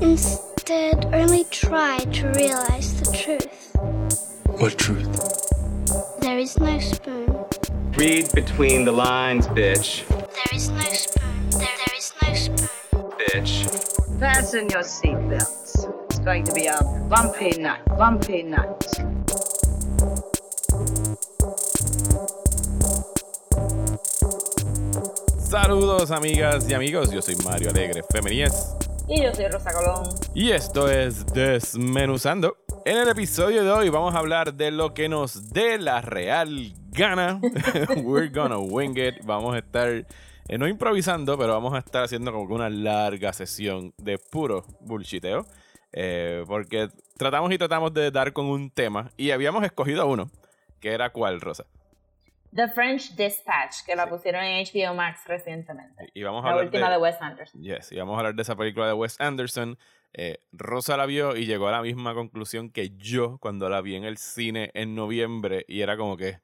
Instead, only try to realize the truth. What truth? There is no spoon. Read between the lines, bitch. There is no spoon. There, there is no spoon. Bitch. Fasten your seatbelts. It's going to be a bumpy night. Bumpy night. Saludos amigas y amigos, yo soy Mario Alegre Femenías Y yo soy Rosa Colón. y esto es Desmenuzando. En el episodio de hoy vamos a hablar de lo que nos dé la real gana. We're gonna wing it. Vamos a estar, eh, no improvisando, pero vamos a estar haciendo como que una larga sesión de puro bullshiteo. Eh, porque tratamos y tratamos de dar con un tema y habíamos escogido uno, que era cuál, Rosa. The French Dispatch, que la pusieron en HBO Max recientemente. Y vamos a La hablar última de... Wes Anderson. Yes, y vamos a hablar de esa película de Wes Anderson. Eh, Rosa la vio y llegó a la misma conclusión que yo cuando la vi en el cine en noviembre y era como que,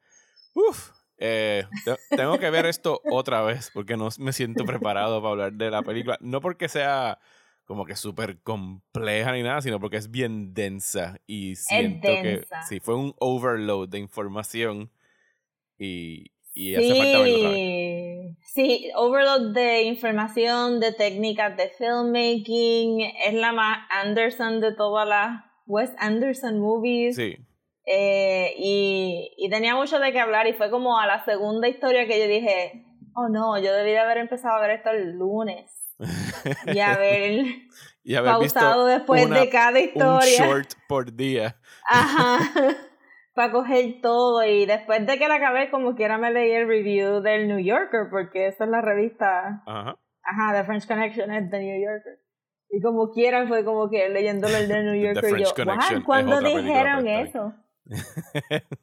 uff, tengo que ver esto otra vez porque no me siento preparado para hablar de la película. No porque sea como que súper compleja ni nada, sino porque es bien densa y siento densa. que sí, fue un overload de información y, y hace falta verlo otra vez. Sí, sí, overload de información, de técnicas de filmmaking, es la más Anderson de todas las Wes Anderson movies. Sí. Eh, y, y tenía mucho de qué hablar y fue como a la segunda historia que yo dije, oh no, yo debí de haber empezado a ver esto el lunes y haber y haber visto pausado después una- de cada historia. un short por día. Ajá. Para coger todo y después de que la acabé como quiera me leí el review del New Yorker porque esa es la revista, Ajá. ajá, The French Connection es The New Yorker. Y como quiera fue como que leyéndolo el de New Yorker yo, Connection "What? es ¿Cuándo dijeron eso?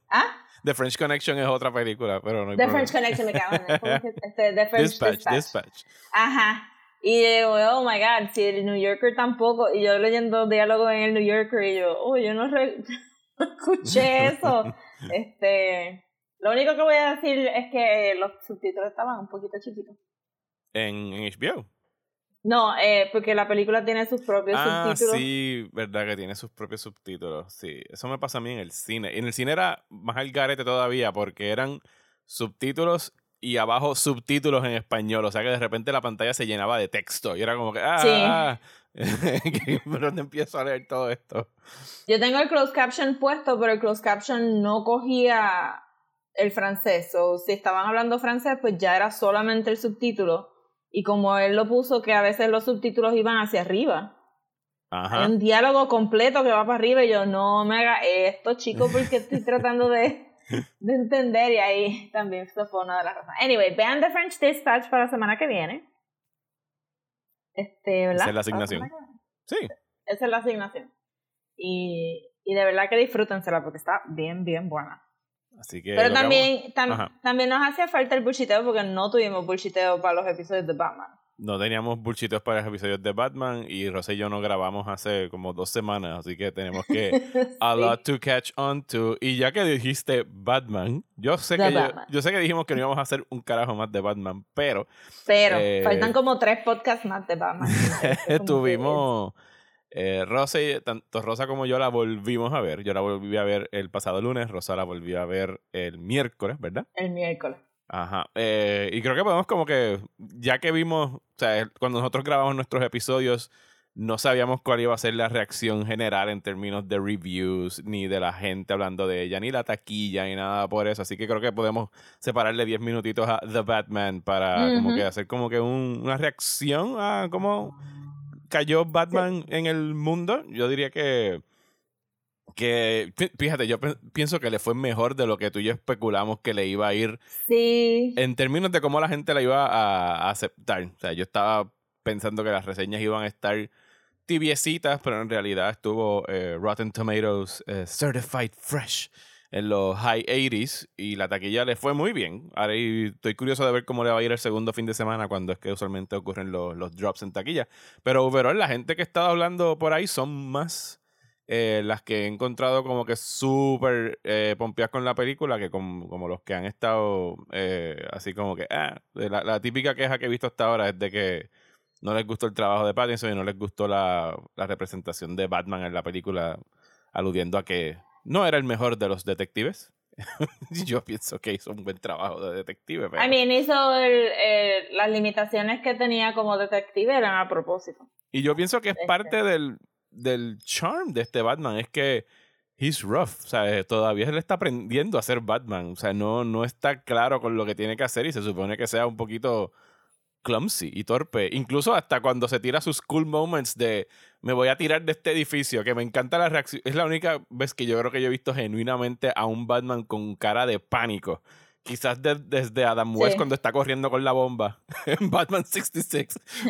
¿Ah? The French Connection es otra película, pero no hay The problema. French Connection me cago en eso. ¿Cómo que- este, The French Dispatch, Dispatch. Dispatch. Ajá. Y yo, oh my god, si el New Yorker tampoco. Y yo leyendo diálogos en el New Yorker y yo, oh, yo no, re- no escuché eso. este. Lo único que voy a decir es que los subtítulos estaban un poquito chiquitos. En, en HBO. No, eh, porque la película tiene sus propios Ah, subtítulos. sí, verdad que tiene sus propios subtítulos. Sí, eso me pasa a mí en el cine. Y en el cine era más al garete todavía porque eran subtítulos y abajo subtítulos en español. O sea que de repente la pantalla se llenaba de texto. Y era como que, ah, ¿por dónde empiezo a leer todo esto? Yo tengo el closed caption puesto, pero el closed caption no cogía el francés. O si estaban hablando francés, pues ya era solamente el subtítulo. Y como él lo puso, que a veces los subtítulos iban hacia arriba. Ajá. Hay un diálogo completo que va para arriba y yo, no me haga esto, chico, porque estoy tratando de, de entender. Y ahí también eso fue una de las razones. Anyway, vean The French Dispatch para la semana que viene. Este, ¿verdad? Esa es la asignación. viene. Sí. Esa es la asignación. Y, y de verdad que disfrútensela porque está bien, bien buena. Así que. Pero también, tam- también nos hacía falta el bullshiteo porque no tuvimos bullshiteo para los episodios de Batman. No teníamos bullshitos para los episodios de Batman y Rosa y yo no grabamos hace como dos semanas, así que tenemos que a lot to catch on to. Y ya que dijiste Batman, yo sé The que yo, sé que dijimos que no íbamos a hacer un carajo más de Batman, pero Pero Eh, faltan como tres podcasts más de Batman. Tuvimos eh, Rosa y tanto Rosa como yo la volvimos a ver. Yo la volví a ver el pasado lunes, Rosa la volvió a ver el miércoles, ¿verdad? El miércoles. Ajá. Eh, y creo que podemos como que, ya que vimos, o sea, cuando nosotros grabamos nuestros episodios, no sabíamos cuál iba a ser la reacción general en términos de reviews, ni de la gente hablando de ella, ni la taquilla, ni nada por eso. Así que creo que podemos separarle 10 minutitos a The Batman para como que hacer como que un- una reacción a cómo cayó Batman en el mundo. Yo diría que que fí- fíjate, yo pienso que le fue mejor de lo que tú y yo especulamos que le iba a ir Sí. en términos de cómo la gente la iba a, aceptar. O sea, yo estaba pensando que las reseñas iban a estar tibiecitas, pero en realidad estuvo eh, Rotten Tomatoes eh, Certified Fresh en los high 80s y la taquilla le fue muy bien. Ahora y estoy curioso de ver cómo le va a ir el segundo fin de semana cuando es que usualmente ocurren los, los drops en taquilla. Pero overall, la gente que estaba hablando por ahí son más eh, las que he encontrado como que súper eh, pompeadas con la película que com- como los que han estado eh, así como que, ah, la, la típica queja que he visto hasta ahora es de que no les gustó el trabajo de Pattinson y no les gustó la, la representación de Batman en la película, aludiendo a que no era el mejor de los detectives. Yo pienso que hizo un buen trabajo de detective. Pero... I mean, hizo el, el- las limitaciones que tenía como detective eran a propósito. Y yo pienso que es Este. parte del, del charm de este Batman, es que he's rough, o sea, eh, todavía él está aprendiendo a ser Batman, o sea, no, no está claro con lo que tiene que hacer y se supone que sea un poquito clumsy y torpe, incluso hasta cuando se tira sus cool moments de me voy a tirar de este edificio, que me encanta la reacción, es la única vez que yo creo que yo he visto genuinamente a un Batman con cara de pánico. Quizás de- desde Adam West Sí. cuando está corriendo con la bomba en Batman 66.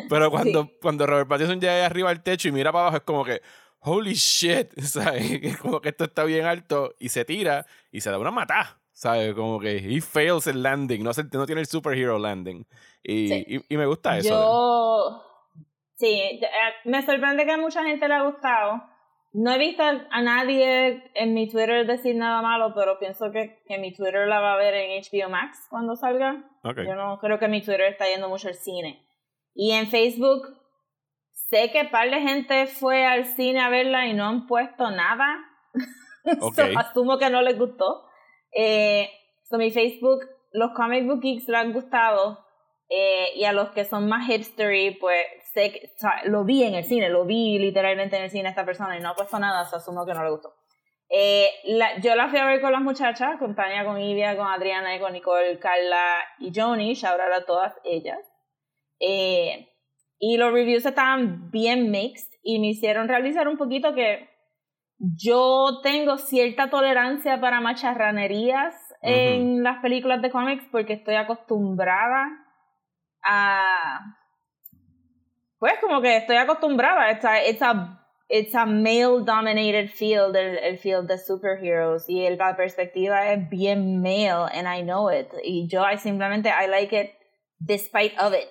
Pero cuando, cuando Robert Pattinson llega ahí arriba al techo y mira para abajo, es como que, holy shit, ¿sabes? Es como que esto está bien alto y se tira y se da una matada, ¿sabes? Como que he fails el landing, no, se- no tiene el superhero landing. Y, Sí. y, y me gusta eso. Yo. Sí, eh, me sorprende que a mucha gente le ha gustado. No he visto a nadie en mi Twitter decir nada malo, pero pienso que, que mi Twitter la va a ver en HBO Max cuando salga. Yo no creo que mi Twitter está yendo mucho al cine. Y en Facebook, sé que un par de gente fue al cine a verla y no han puesto nada. So, asumo que no les gustó. Eh, so, mi Facebook, los comic book geeks le han gustado. eh, y a los que son más hipstery, pues sé que, o sea, lo vi en el cine, lo vi literalmente en el cine a esta persona y no ha puesto nada, so, asumo que no le gustó. Eh, la- yo la fui a ver con las muchachas, con Tania, con Ivia, con Adriana y con Nicole, Carla y Joni, shout out a todas ellas. Eh, y los reviews estaban bien mixed y me hicieron realizar un poquito que yo tengo cierta tolerancia para macharranerías en las películas de cómics porque estoy acostumbrada a pues como que estoy acostumbrada it's a, it's a, it's a male dominated field el, el field de superheroes y el- la perspectiva es bien male and I know it y yo I simplemente I like it despite of it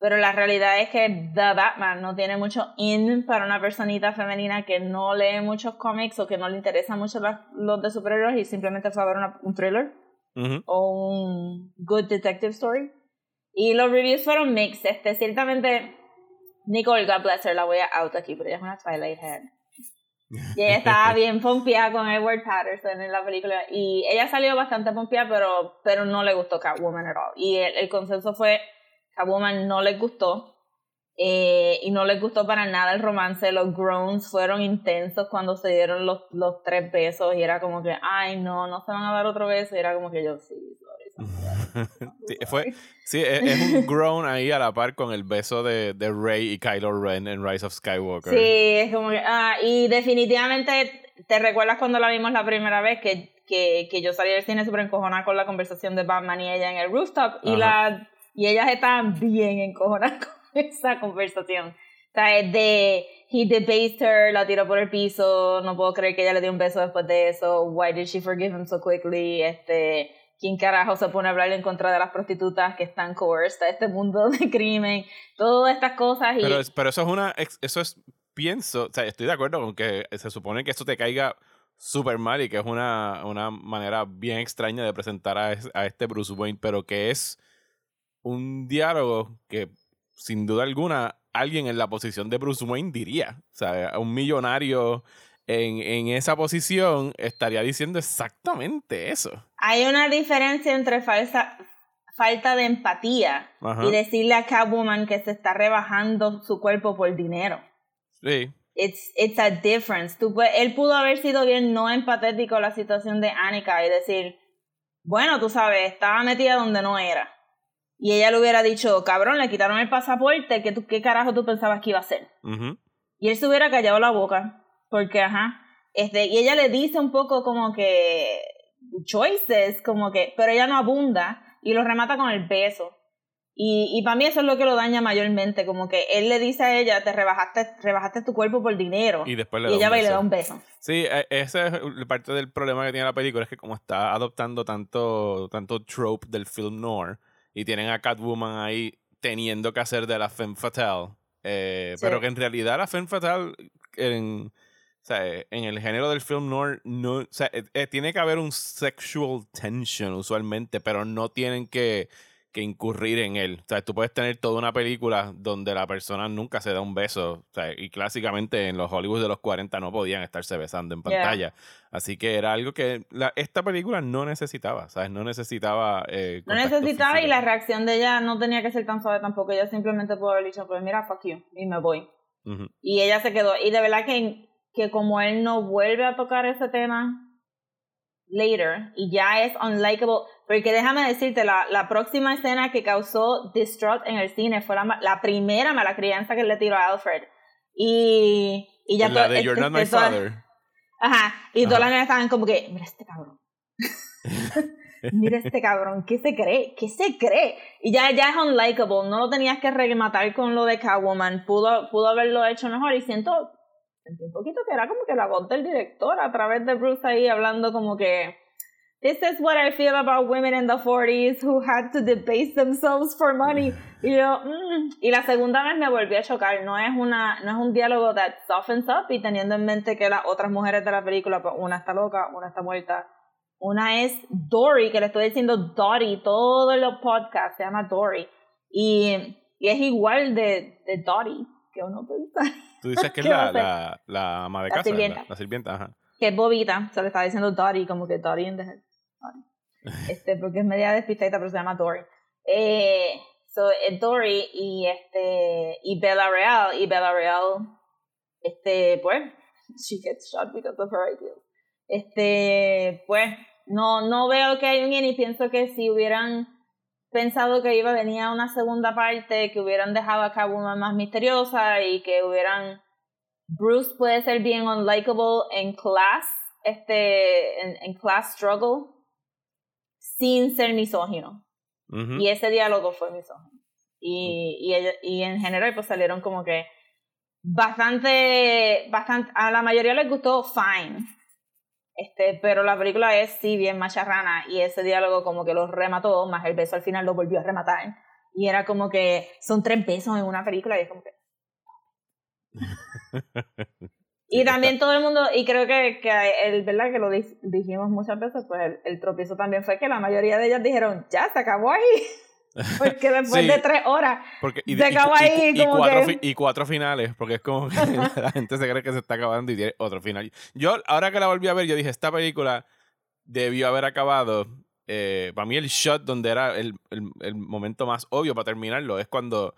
pero la realidad es que The Batman no tiene mucho in para una personita femenina que no lee muchos cómics o que no le interesan mucho las- los de superhéroes y simplemente fue a ver una- un thriller o un good detective story. Y los reviews fueron mixed. Este, ciertamente, Nicole, God bless her, la voy a out aquí, pero ella es una Twilight Head. Y ella estaba bien pompeada con Edward Patterson en la película. Y ella salió bastante pompeada, pero, pero no le gustó Catwoman at all. Y el, el consenso fue, Catwoman no les gustó. eh, y no les gustó para nada el romance. Los groans fueron intensos cuando se dieron los, los tres besos. Y era como que, ay, no, no se van a dar otro beso. Y era como que yo, sí. Sí, fue, sí, es, es un grown ahí a la par con el beso de, de Rey y Kylo Ren en Rise of Skywalker. Sí, es como que, ah, y definitivamente te recuerdas cuando la vimos la primera vez que, que, que yo salí del cine súper encojonada con la conversación de Batman y ella en el rooftop y, la, y ellas estaban bien encojonadas con esa conversación. O sea, es de, he debased her, la tiró por el piso, no puedo creer que ella le dio un beso después de eso, why did she forgive him so quickly, este, quién carajo se pone a hablar en contra de las prostitutas que están coerced a este mundo de crimen, todas estas cosas y... Pero, es- pero eso es una. Eso es. Pienso. O sea, estoy de acuerdo con que se supone que esto te caiga súper mal y que es una, una manera bien extraña de presentar a, a este Bruce Wayne, pero que es un diálogo que, sin duda alguna, alguien en la posición de Bruce Wayne diría. O sea, un millonario en, en esa posición estaría diciendo exactamente eso. Hay una diferencia entre falsa, falta de empatía Ajá. y decirle a Catwoman que se está rebajando su cuerpo por dinero. Sí. It's, it's a difference. Tú él pudo haber sido bien no empatético a la situación de Annika y decir, bueno, tú sabes, estaba metida donde no era. Y ella le hubiera dicho, cabrón, le quitaron el pasaporte, ¿qué, tú, ¿qué carajo tú pensabas que iba a hacer? Y él se hubiera callado la boca, porque, ajá, este, y ella le dice un poco como que choices, como que, pero ella no abunda y lo remata con el beso. Y, y para mí eso es lo que lo daña mayormente, como que él le dice a ella, te rebajaste, rebajaste tu cuerpo por dinero. Y después le y da ella un va y le beso. da un beso. Sí, e- ese es parte del problema que tiene la película, es que como está adoptando tanto, tanto trope del film noir, y tienen a Catwoman ahí teniendo que hacer de la femme fatale, eh, Sí. pero que en realidad la femme fatale en, sea, en el género del film noir no, o sea, eh, eh, tiene que haber un sexual tension usualmente, pero no tienen que, que incurrir en él. O sea, tú puedes tener toda una película donde la persona nunca se da un beso. O sea, y clásicamente en los Hollywood de los 40 no podían estarse besando en Yeah. pantalla. Así que era algo que la, esta película no necesitaba, ¿sabes? No necesitaba... eh, No necesitaba y físico. la reacción de ella no tenía que ser tan suave tampoco. Ella simplemente pudo haber dicho, pues mira, fuck you, y me voy. Ujú. Y ella se quedó. Y de verdad que, que como él no vuelve a tocar ese tema later y ya es unlikable. Porque déjame decirte, la, la próxima escena que causó distraught en el cine fue la, la primera mala crianza que le tiró a Alfred. Y, y ya la de You're Not My Father. Ajá. Y todas las nenas estaban como que, mira este cabrón. mira este cabrón, ¿qué se cree? ¿Qué se cree? Y ya, ya es unlikable, no lo tenías que rematar con lo de Catwoman, pudo, pudo haberlo hecho mejor y siento, sentí un poquito que era como que la voz del director a través de Bruce ahí hablando como que This is what I feel about women in the 40s who had to debase themselves for money. Y yo, mm. y la segunda vez me volvió a chocar. No es una, no es un diálogo that softens up y teniendo en mente que las otras mujeres de la película, pues una está loca, una está muerta. Una es Dory, que le estoy diciendo Dory, todos los podcasts se llama Dory. Y, y es igual de, de Dory que uno piensa. Tú dices que es ¿Qué va la, la, la ama de La casa, sirvienta. ¿verdad? La sirvienta, ajá. que es bobita, se le está diciendo Dory, como que Dory in the. Este, porque es media despistadita, pero se llama Dory. Eh, so, es Dory y este, y Bella Real, y Bella Real, este, pues, she gets shot because of her ideals. Este, pues, no, no veo que hay un y pienso que si hubieran pensado que iba a venir a una segunda parte, que hubieran dejado a Catwoman más misteriosa y que hubieran Bruce puede ser bien unlikable en class, este, en, en class struggle, sin ser misógino. Y ese diálogo fue misógino. Y, y, y en general, pues salieron como que bastante, bastante, a la mayoría les gustó fine. Este, pero la película es sí bien macharrana y ese diálogo como que lo remató, más el beso al final lo volvió a rematar. Y era como que son tres besos en una película y es como que Y también todo el mundo, y creo que, que el, ¿verdad? Que lo di- dijimos muchas veces, pues el, el tropiezo también fue que la mayoría de ellas dijeron, ya, se acabó ahí. Porque después Sí. de tres horas, Porque, y, Se y- ahí y como cuatro, que- y cuatro finales, porque es como que la gente se cree que se está acabando y tiene otro final. Yo, ahora que la volví a ver, yo dije, esta película debió haber acabado. eh, para mí el shot donde era el, el- el momento más obvio para terminarlo es cuando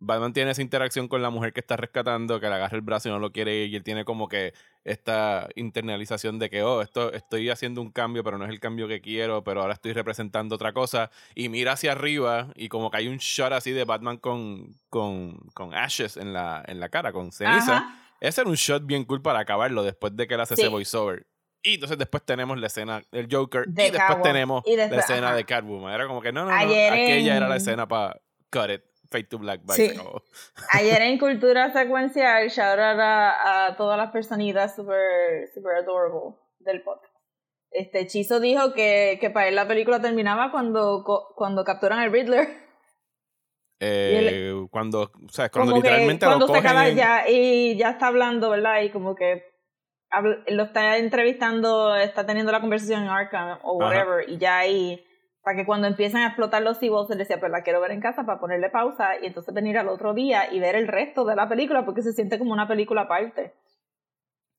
Batman tiene esa interacción con la mujer que está rescatando, que le agarra el brazo y no lo quiere ir, y él tiene como que esta internalización de que, oh, esto, estoy haciendo un cambio, pero no es el cambio que quiero, pero ahora estoy representando otra cosa, y mira hacia arriba y como que hay un shot así de Batman con, con, con ashes en la, en la cara, con ceniza. Ajá. Ese era un shot bien cool para acabarlo después de que él hace Sí. ese voiceover. Y entonces después tenemos la escena del Joker De y después Catwoman. tenemos Y después- la escena ajá. de Catwoman. Era como que no, no, no. Ayer aquella era la en- escena para cut it, fade to black, bye, Sí. Ayer en Cultura Secuencial, shout out a, a todas las personitas super, super adorable del podcast. Este Chizo dijo que, que para él la película terminaba cuando, cuando capturan al Riddler. Eh, cuando, o sea, cuando literalmente cuando lo se cogen acaba en- ya y ya está hablando, ¿verdad? Y como que habla- lo está entrevistando, está teniendo la conversación en Arkham o Ajá. whatever, y ya ahí, para que cuando empiezan a explotar los cibos, él decía, pues la quiero ver en casa para ponerle pausa y entonces venir al otro día y ver el resto de la película porque se siente como una película aparte.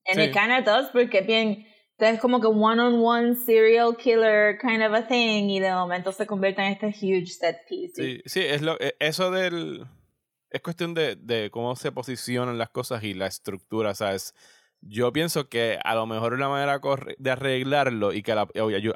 And Sí. it kind of does porque bien, es como que one-on-one serial killer kind of a thing y de momento se convierte en este huge set piece. Sí, sí, es lo, eh, eso del... Es cuestión de, de cómo se posicionan las cosas y la estructura, ¿sabes? Yo pienso que a lo mejor una manera de arreglarlo y que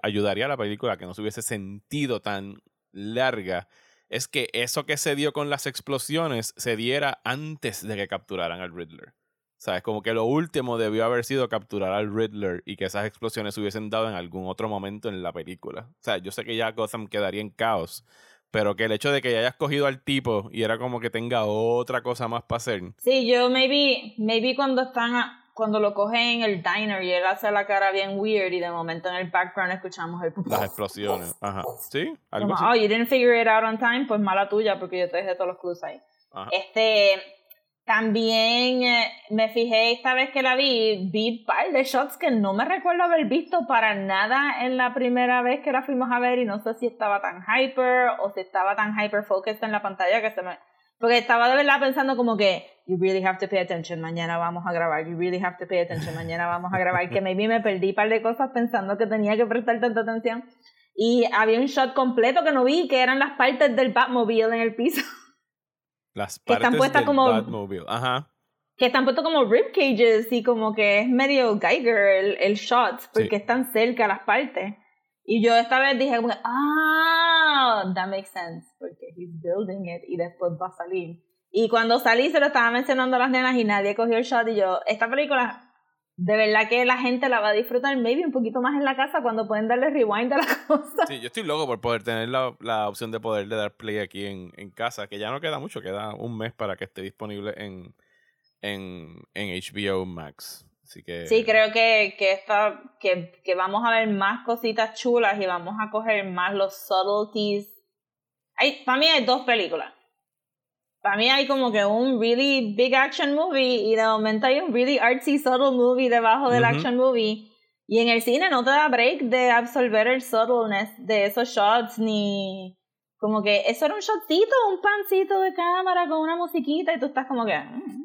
ayudaría a la película que no se hubiese sentido tan larga es que eso que se dio con las explosiones se diera antes de que capturaran al Riddler. ¿Sabes? Como que lo último debió haber sido capturar al Riddler y que esas explosiones se hubiesen dado en algún otro momento en la película. O sea, yo sé que ya Gotham quedaría en caos, pero que el hecho de que ya hayas cogido al tipo y era como que tenga otra cosa más para hacer. Sí, yo maybe, maybe cuando están, a- cuando lo cogen en el diner y él hace la cara bien weird y de momento en el background escuchamos el Las explosiones. Ajá. ¿Sí? Algo como, así. oh, you didn't figure it out on time, pues mala tuya porque yo te dejé todos los clues ahí. Ajá. Este, También eh, me fijé esta vez que la vi, vi un par de shots que no me recuerdo haber visto para nada en la primera vez que la fuimos a ver y no sé si estaba tan hyper o si estaba tan hyper focused en la pantalla que se me... Porque estaba de verdad pensando como que, you really have to pay attention, mañana vamos a grabar, you really have to pay attention, mañana vamos a grabar, que maybe me perdí un par de cosas pensando que tenía que prestar tanta atención. Y había un shot completo que no vi, que eran las partes del Batmobile en el piso. Las Que partes están puestas del como- Batmobile. Ajá. que están puestos como rib cages y como que es medio Geiger el, el shot porque Sí. están cerca las partes. Y yo esta vez dije ah, that makes sense porque he's building it y después va a salir. Y cuando salí se lo estaba mencionando a las nenas y nadie cogió el shot y yo, esta película de verdad que la gente la va a disfrutar maybe un poquito más en la casa cuando pueden darle rewind a la cosa. Sí, yo estoy loco por poder tener la, la opción de poder de dar play aquí en, en casa, que ya no queda mucho, queda un mes para que esté disponible en, en, en HBO Max. Así que... Sí, creo que, que, esta, que, que vamos a ver más cositas chulas y vamos a coger más los subtleties. Hay, para mí hay dos películas. Para mí hay como que un really big action movie y de momento hay un really artsy subtle movie debajo del action movie. Y en el cine no te da break de absorber el subtleness de esos shots ni como que eso era un shotcito, un pancito de cámara con una musiquita y tú estás como que... "Mm".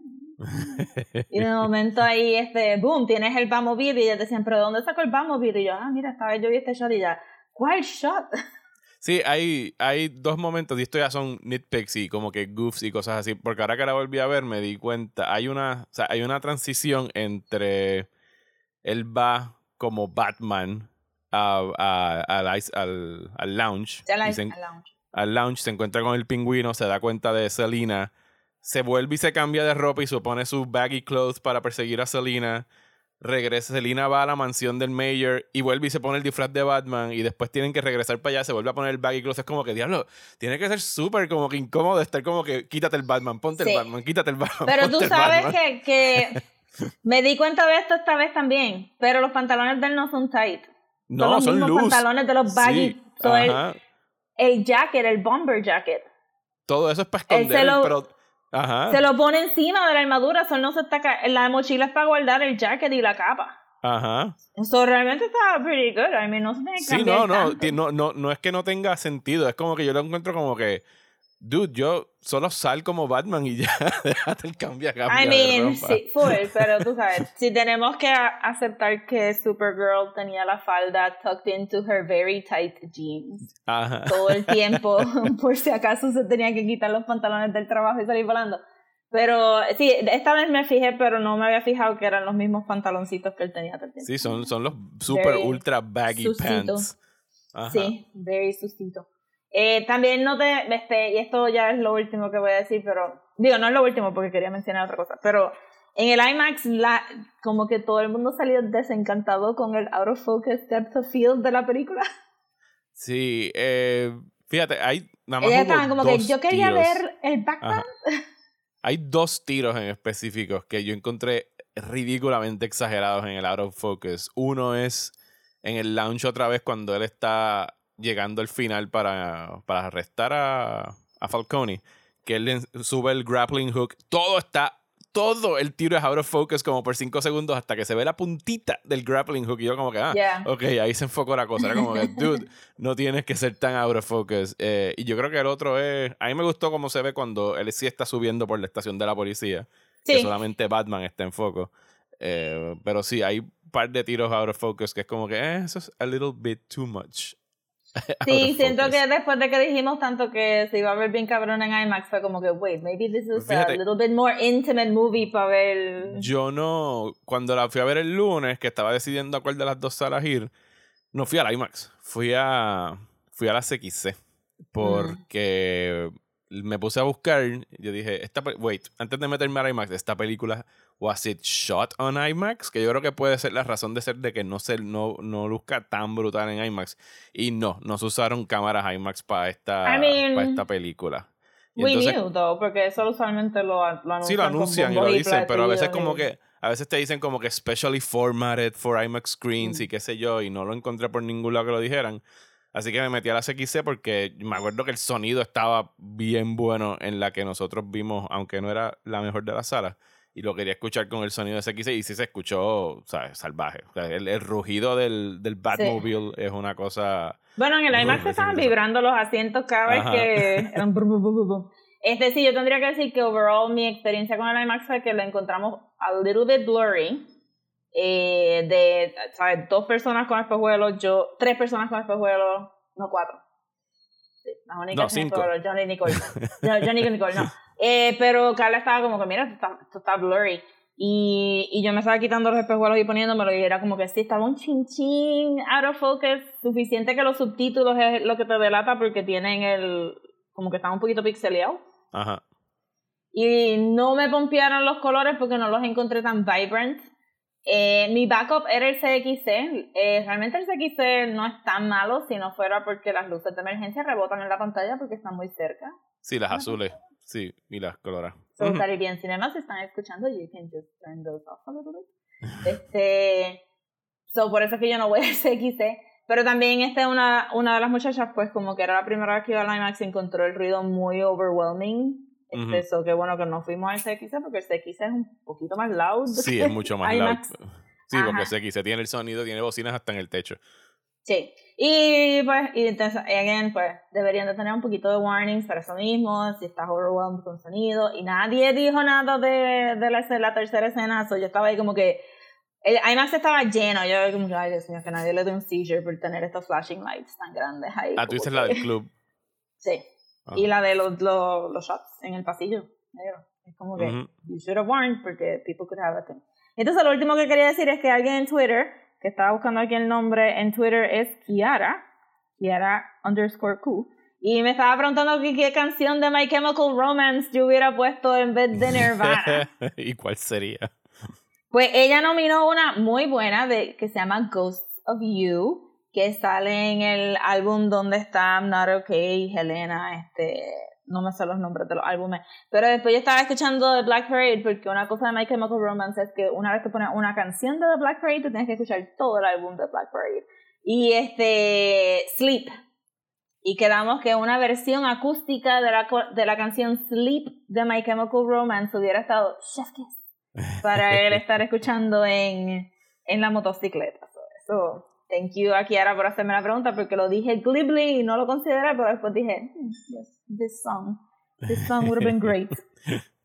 Y de momento ahí, este, boom, tienes el Batmobile y ellos decían, pero ¿de dónde sacó el Batmobile? Y yo, ah, mira, esta vez yo vi este shot y ya, ¿cuál shot? Sí, hay, hay dos momentos, y esto ya son nitpicks y como que goofs y cosas así, porque ahora que la volví a ver me di cuenta, hay una, o sea, hay una transición entre él va como Batman a, a- al, al, al lounge, Ya se al lounge. al lounge, se encuentra con el pingüino, se da cuenta de Selina, se vuelve y se cambia de ropa y se pone sus baggy clothes para perseguir a Selina. Regresa, Selina va a la mansión del mayor y vuelve y se pone el disfraz de Batman y después tienen que regresar para allá, se vuelve a poner el baggy clothes. Es como que, diablo, tiene que ser súper como que incómodo estar como que quítate el Batman, ponte Sí. el Batman, quítate el Batman. Pero tú sabes que, que me di cuenta de esto esta vez también, pero los pantalones de él no son tight. No, son los son mismos loose. pantalones de los baggy. Sí, So, el, jacket, el bomber jacket, Todo eso es para Él se esconder, lo- pero... Ajá, se lo pone encima de la armadura, so no se está la mochila es para guardar el jacket y la capa. ajá. So realmente está pretty good. I mean, no se tiene que Sí, cambiar no, no, tanto. no, no, no es que no tenga sentido, es como que yo lo encuentro como que, dude, yo solo sal como Batman y ya, déjate el cambia I mean, sí, full, pero tú sabes, si tenemos que aceptar que Supergirl tenía la falda tucked into her very tight jeans Ajá. todo el tiempo, por si acaso se tenía que quitar los pantalones del trabajo y salir volando. Pero sí, esta vez me fijé, pero no me había fijado que eran los mismos pantaloncitos que él tenía todo el tiempo. Sí, son, son los super Very ultra baggy sustito. pants. Ajá. Sí, very sustito. Eh, también noté, este, y esto ya es lo último que voy a decir, pero digo, no es lo último porque quería mencionar otra cosa, pero en el IMAX, la, como que todo el mundo salió desencantado con el out of focus depth of field de la película. Sí, eh, fíjate, hay nada más estaban como que yo quería tiros. ver el background. Ajá. Hay dos tiros en específicos que yo encontré ridículamente exagerados en el out of focus. Uno es en el launch otra vez cuando él está llegando al final para, para arrestar a, a Falcone, que él sube el grappling hook. Todo está, todo el tiro es out of focus como por cinco segundos hasta que se ve la puntita del grappling hook y yo como que, ah, Yeah. ok, ahí se enfocó la cosa. Era como que, dude, no tienes que ser tan out of focus. Eh, y yo creo que el otro es. A mí me gustó cómo se ve cuando él sí está subiendo por la estación de la policía. Que Sí. solamente Batman está en foco. Eh, pero sí, hay un par de tiros out of focus que es como que eh, eso es a little bit too much. Sí, siento focus. que después de que dijimos tanto que se iba a ver bien cabrón en IMAX, fue como que, wait, maybe this is Fíjate. a little bit more intimate movie para ver. Yo no. Cuando la fui a ver el lunes, que estaba decidiendo a cuál de las dos salas ir, no fui a la IMAX. Fui a. Fui a la CXC. Porque me puse a buscar. Yo dije, esta, wait, antes de meterme a la IMAX, esta película, ¿was it shot on IMAX? Que yo creo que puede ser la razón de ser de que no, se, no, no luzca tan brutal en IMAX. Y no, no se usaron cámaras IMAX para esta, I mean, para esta película. Y We entonces- knew, though, porque eso usualmente lo, lo anuncian. Sí, lo anuncian y lo dicen, pero a veces como que, a veces te dicen como que specially formatted for IMAX screens Mm. y qué sé yo, y no lo encontré por ningún lado que lo dijeran. Así que me metí a la CXC porque me acuerdo que el sonido estaba bien bueno en la que nosotros vimos, aunque no era la mejor de las salas. Y lo quería escuchar con el sonido de CXC y sí se escuchó, ¿sabes? Salvaje. O sea, el, el rugido del, del Batmobile es una cosa... Bueno, en el IMAX se estaban vibrando los asientos cada vez Ajá. que eran brum. Este sí, yo tendría que decir que overall mi experiencia con el IMAX fue que lo encontramos a little bit blurry. Eh, de, ¿sabes? Dos personas con espejuelos, yo, tres personas con espejuelos, no cuatro. Sí, las únicas No, cinco. espejuelos, Johnny Nicole. No, Johnny Nicole, no. Eh, pero Carla estaba como que, mira, esto está, esto está blurry. Y, y yo me estaba quitando los espejuelos y poniéndomelo y era como que sí, estaba un chin chin out of focus, suficiente que los subtítulos es lo que te delata porque tienen el, como que están un poquito pixeleados. Ajá. Y no me pompearon los colores porque no los encontré tan vibrant. Eh, mi backup era el CXC. Eh, realmente el CXC no es tan malo si no fuera porque las luces de emergencia rebotan en la pantalla porque están muy cerca. Sí, las azules. Sí, y las coloras. So, Ujú. Caribbean Cinema, si están escuchando, you can just turn those off a little bit. Este, so, por eso es que yo no voy al CXC. Pero también este, una, una de las muchachas, pues como que era la primera vez que iba al IMAX, encontró el ruido muy overwhelming. Este, Ujú. so, que bueno que no fuimos al CXC porque el CXC es un poquito más loud. Sí, es mucho más loud. IMAX. Sí, porque Ajá. CXC tiene el sonido, tiene bocinas hasta en el techo. Sí. Y pues, y entonces, again, pues, deberían de tener un poquito de warnings para eso mismo, si estás overwhelmed con sonido. Y nadie dijo nada de, de la, la tercera escena, so yo estaba ahí como que, el IMAX estaba lleno, yo como que, ay Dios mío, que nadie le dé un seizure por tener estos flashing lights tan grandes ahí. Ah, tú dices la del club. Sí. Ah. Y la de los, los, los shots en el pasillo. Es como que, Ujú. you should have warned porque people could have a thing. Entonces, lo último que quería decir es que alguien en Twitter, que estaba buscando aquí el nombre en Twitter, es Kiara, Kiara underscore Q, y me estaba preguntando qué canción de My Chemical Romance yo hubiera puesto en vez de Nirvana. ¿Y cuál sería? Pues ella nominó una muy buena de, que se llama Ghosts of You, que sale en el álbum donde está I'm Not Okay, Helena, este, no me sé los nombres de los álbumes, pero después yo estaba escuchando The Black Parade, porque una cosa de My Chemical Romance es que una vez te pones una canción de The Black Parade, tú tienes que escuchar todo el álbum de Black Parade. Y este, Sleep. Y quedamos que una versión acústica de la, de la canción Sleep de My Chemical Romance hubiera estado chef para él estar escuchando en, en la motocicleta. So, so, thank you a Kiara por hacerme la pregunta porque lo dije glibly y no lo consideré, pero después dije, "Hmm, yes, this song, this song would have been great.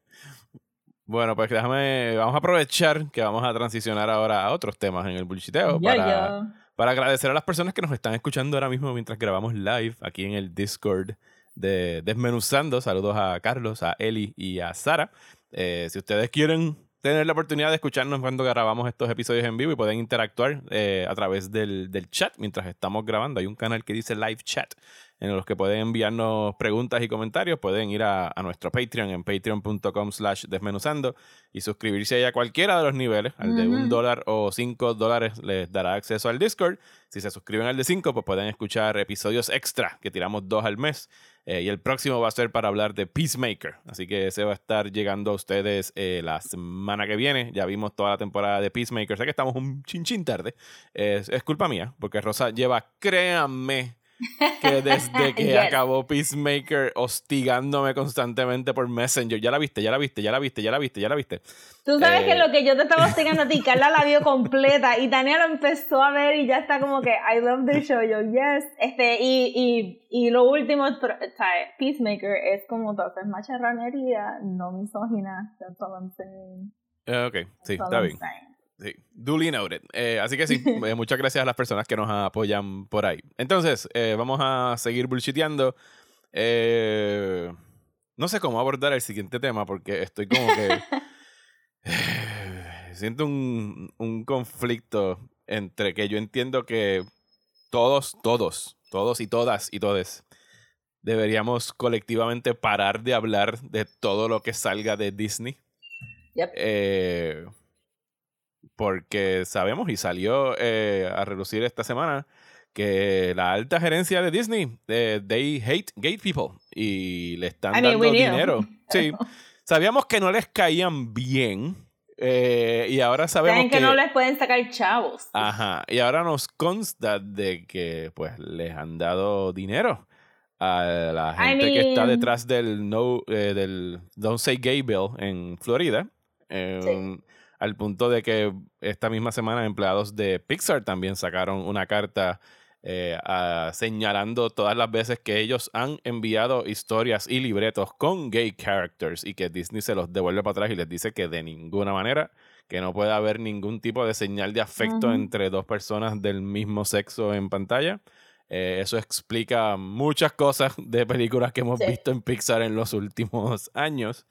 Bueno, pues déjame, vamos a aprovechar que vamos a transicionar ahora a otros temas en el bullshiteo para, para agradecer a las personas que nos están escuchando ahora mismo mientras grabamos live aquí en el Discord de Desmenuzando. Saludos a Carlos, a Eli y a Sara. Eh, si ustedes quieren tener la oportunidad de escucharnos cuando grabamos estos episodios en vivo y pueden interactuar eh, a través del, del chat mientras estamos grabando, hay un canal que dice Live Chat en los que pueden enviarnos preguntas y comentarios. Pueden ir a, a nuestro Patreon en patreon.com slash desmenuzando y suscribirse ahí a cualquiera de los niveles. Al de un dólar o cinco dólares les dará acceso al Discord. Si se suscriben al de cinco, pues pueden escuchar episodios extra, que tiramos dos al mes. Eh, y el próximo va a ser para hablar de Peacemaker. Así que ese va a estar llegando a ustedes eh, la semana que viene. Ya vimos toda la temporada de Peacemaker. Sé que estamos un chinchín tarde. Es, es culpa mía, porque Rosa lleva, créanme, que desde que Yes. acabó Peacemaker hostigándome constantemente por Messenger. Ya la viste, ya la viste, ya la viste, ya la viste, ya la viste. Tú sabes Eh, que lo que yo te estaba hostigando a ti, Carla la vio completa y Tania lo empezó a ver y ya está como que I love the show, yo yes. Este, y, y, y lo último, ¿sabes? Peacemaker es como haces macharranería, no misógina, that's all I'm saying. Eh, ok, sí, That's all está I'm bien. saying. Sí, duly noted. Eh, así que sí, eh, muchas gracias a las personas que nos apoyan por ahí. Entonces, eh, vamos a seguir bullshiteando. Eh, no sé cómo abordar el siguiente tema porque estoy como que... siento un, un conflicto entre que yo entiendo que todos, todos, todos y todas y todes deberíamos colectivamente parar de hablar de todo lo que salga de Disney. Yep. Eh, porque sabemos y salió eh, a relucir esta semana que la alta gerencia de Disney, eh, they hate gay people y le están I mean, dando dinero. Sí, sabíamos que no les caían bien Eh, y ahora sabemos Saben que, que, no les pueden sacar chavos. Ajá. Y ahora nos consta de que pues les han dado dinero a la I gente que está mean- detrás del no eh, del Don't Say Gay Bill en Florida. Eh, Al punto de que esta misma semana empleados de Pixar también sacaron una carta eh, a- señalando todas las veces que ellos han enviado historias y libretos con gay characters y que Disney se los devuelve para atrás y les dice que de ninguna manera, que no puede haber ningún tipo de señal de afecto entre dos personas del mismo sexo en pantalla. Eh, eso explica muchas cosas de películas que hemos Sí. visto en Pixar en los últimos años.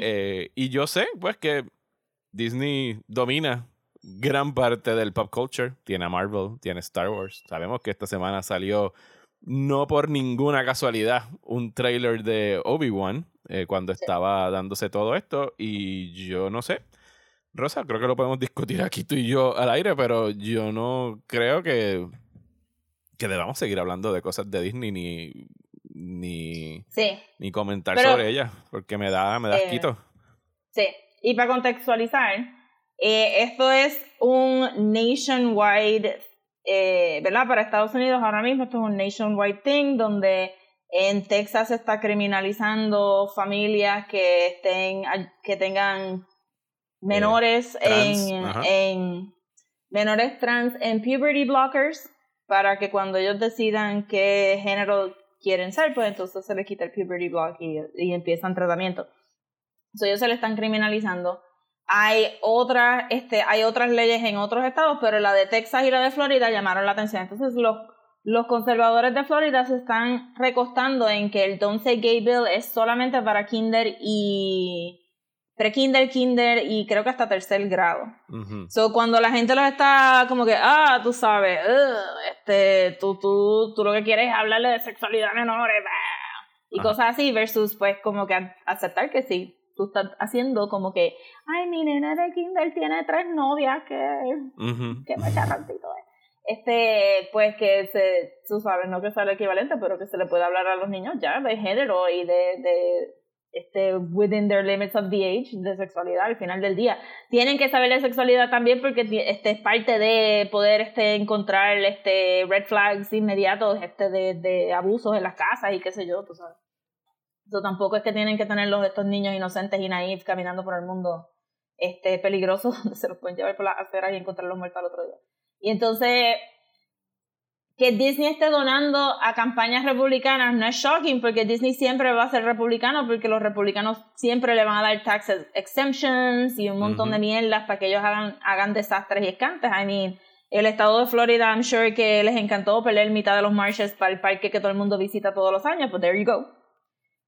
Eh, y yo sé, pues, que Disney domina gran parte del pop culture. Tiene a Marvel, tiene Star Wars. Sabemos que esta semana salió, no por ninguna casualidad, un trailer de Obi-Wan eh, cuando estaba dándose todo esto. Y yo no sé. Rosa, creo que lo podemos discutir aquí tú y yo al aire, pero yo no creo que, que debamos seguir hablando de cosas de Disney ni, ni, sí, ni comentar Pero- sobre ellas, porque me da, me da Eh, asquito. sí. Y para contextualizar, eh, esto es un nationwide, eh, ¿verdad? Para Estados Unidos ahora mismo esto es un nationwide thing donde en Texas se está criminalizando familias que estén, que tengan menores trans, en, ajá. en menores trans en puberty blockers para que cuando ellos decidan qué género quieren ser, pues entonces se les quita el puberty block y, y empiezan tratamiento. So, ellos se le están criminalizando. Hay otras, este, hay otras leyes en otros estados, pero la de Texas y la de Florida llamaron la atención. Entonces los, los conservadores de Florida se están recostando en que el Don't Say Gay Bill es solamente para kinder y pre-kinder, kinder y creo que hasta tercer grado. Ujú. So, cuando la gente los está como que, ah, tú sabes, ugh, este, tú, tú, tú lo que quieres es hablarle de sexualidad a menores, bah, y Ajá. cosas así, versus pues como que aceptar que sí, tú estás haciendo como que, ay, mi nena de kinder tiene tres novias que, Ujú. que me charrantito es. Este, pues que se, tú sabes, no que sea el equivalente, pero que se le puede hablar a los niños ya de género y de, de este, within their limits of the age, de sexualidad al final del día. Tienen que saber de sexualidad también porque este es parte de poder este, encontrar este, red flags inmediatos este, de, de abusos en las casas y qué sé yo, tú sabes. Eso tampoco es que tienen que tenerlos estos niños inocentes y naivos caminando por el mundo este, peligroso donde se los pueden llevar por las aceras y encontrarlos muertos al otro día. Y entonces, que Disney esté donando a campañas republicanas no es shocking porque Disney siempre va a ser republicano porque los republicanos siempre le van a dar tax exemptions y un montón de mierdas para que ellos hagan, hagan desastres y escantes. I mean, el estado de Florida, I'm sure que les encantó pelear mitad de los marshes para el parque que todo el mundo visita todos los años, pues there you go.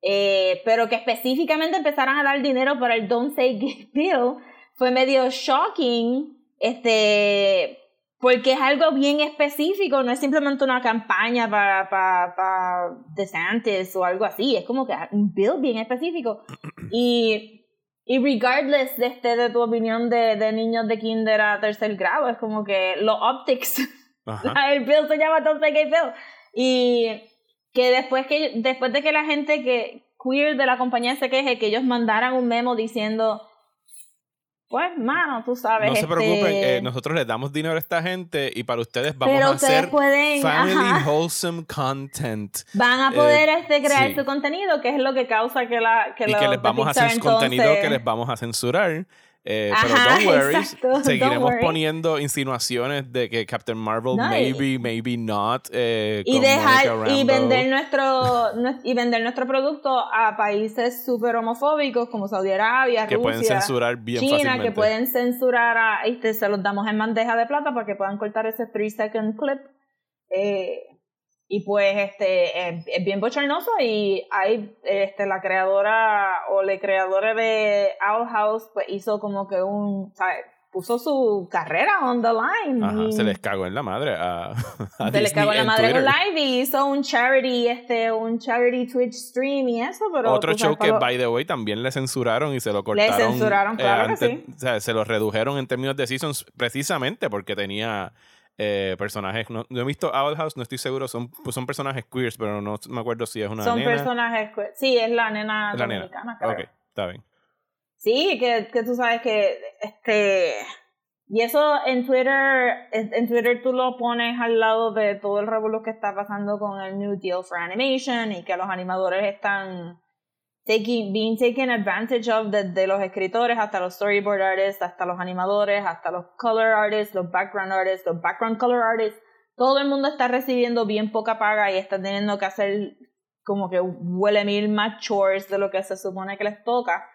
Eh, pero que específicamente empezaran a dar dinero para el Don't Say Gay Bill fue medio shocking, este, porque es algo bien específico, no es simplemente una campaña para para para DeSantis o algo así, es como que un bill bien específico. Y, y regardless de, este, de tu opinión de, de niños de kinder a tercer grado, es como que los optics Ajá. el bill se llama Don't Say Gay Bill. Y que después, que después de que la gente que queer de la compañía se queje, que ellos mandaran un memo diciendo, pues, mano, tú sabes. No se este, preocupen, eh, nosotros les damos dinero a esta gente y para ustedes vamos pero a ustedes hacer pueden, family ajá, wholesome content van a poder eh, este, crear sí. su contenido, que es lo que causa que la que y los que les vamos a hacer Pixar, contenido que entonces- les vamos a censurar. Eh, Ajá, pero don't worry, exacto, don't seguiremos worry. poniendo insinuaciones de que Captain Marvel No, y- maybe, maybe not. eh, y dejar vender nuestro nue- y vender nuestro producto a países súper homofóbicos como Saudi Arabia, que Rusia, pueden censurar bien China, fácilmente. que pueden censurar a este se los damos en bandeja de plata para que puedan cortar ese 3 second clip Eh, y pues este es, es bien bochornoso y hay este la creadora o la creadora de Owl House pues hizo como que un ¿sabes? puso su carrera on the line Ajá, y- se les cagó en la madre a, a se les cagó en la madre con live y hizo un charity, este, un charity Twitch stream y eso, pero Otro show sabes, que, lo- by the way, también le censuraron y se lo cortaron. censuraron, eh, claro que antes- sí. O sea, se lo redujeron en términos de seasons precisamente porque tenía eh, personajes. No, no he visto Owl House, no estoy seguro. Son, pues son personajes queers, pero no me acuerdo si es una son nena. personajes, que- sí, es la nena Es la nena. dominicana, creo. Ok, está bien. Sí, que, que tú sabes que este, y eso en Twitter, en Twitter tú lo pones al lado de todo el revuelo que está pasando con el New Deal for Animation y que los animadores están being taken advantage of desde los escritores hasta los storyboard artists, hasta los animadores, hasta los color artists, los background artists, los background color artists. Todo el mundo está recibiendo bien poca paga y está teniendo que hacer como que huele mil más chores de lo que se supone que les toca.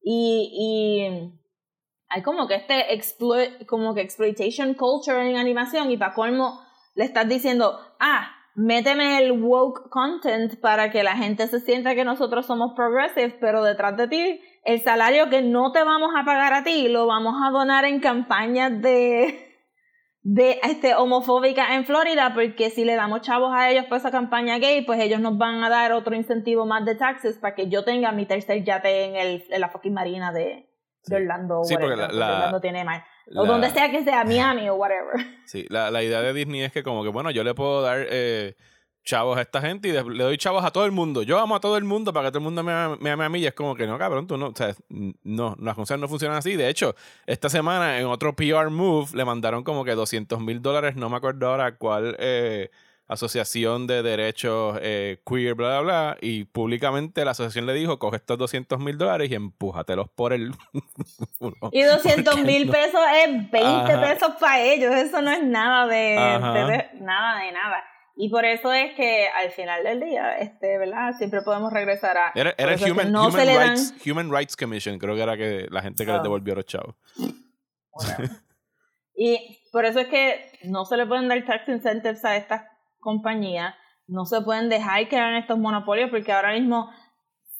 Y, y hay como que este exploit, como que exploitation culture en animación y para colmo le estás diciendo, ah, méteme el woke content para que la gente se sienta que nosotros somos progressive, pero detrás de ti el salario que no te vamos a pagar a ti lo vamos a donar en campañas de de este homofóbica en Florida porque si le damos chavos a ellos para esa campaña gay pues ellos nos van a dar otro incentivo más de taxes para que yo tenga mi tercer yate en el en la fucking marina de, de Orlando Sí, porque whatever, la- porque la- Orlando tiene más o la- donde sea que sea Miami o whatever Sí, la, la idea de Disney es que como que, bueno, yo le puedo dar eh, chavos a esta gente y le doy chavos a todo el mundo. Yo amo a todo el mundo para que todo el mundo me, ame- me ame a mí. Y es como que no, cabrón, tú no, o sea, no, las cosas no funcionan así. De hecho, esta semana en otro PR move le mandaron como que 200 mil dólares, no me acuerdo ahora cuál eh, asociación de derechos eh, queer, bla, bla, bla. Y públicamente la asociación le dijo, coge estos 200 mil dólares y empújatelos por el... y 200 Porque mil no- pesos es 20 Ajá. pesos para ellos eso no es nada de, Ajá. de- de- nada de nada y por eso es que al final del día este verdad siempre podemos regresar a Era, era Human, no Human se le dan Rights, Human Rights Commission, creo que era que la gente que les Oh. devolvió los chavos. Y por eso es que no se le pueden dar tax incentives a estas compañías, no se pueden dejar que hagan estos monopolios, porque ahora mismo,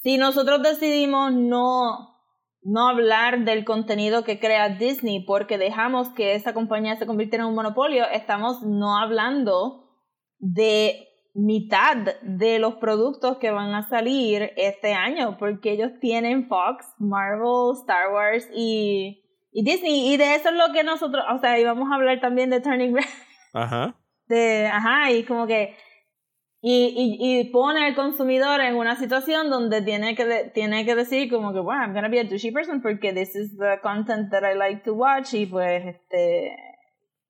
si nosotros decidimos no, no hablar del contenido que crea Disney porque dejamos que esa compañía se convirtiera en un monopolio, estamos no hablando de mitad de los productos que van a salir este año, porque ellos tienen Fox, Marvel, Star Wars y y Disney, y de eso es lo que nosotros, o sea, íbamos a hablar también de Turning Red, Ajá. De, ajá, y como que, y, y, y pone al consumidor en una situación donde tiene que, tiene que decir como que, bueno, I'm gonna be a douchey person porque this is the content that I like to watch, y pues, este,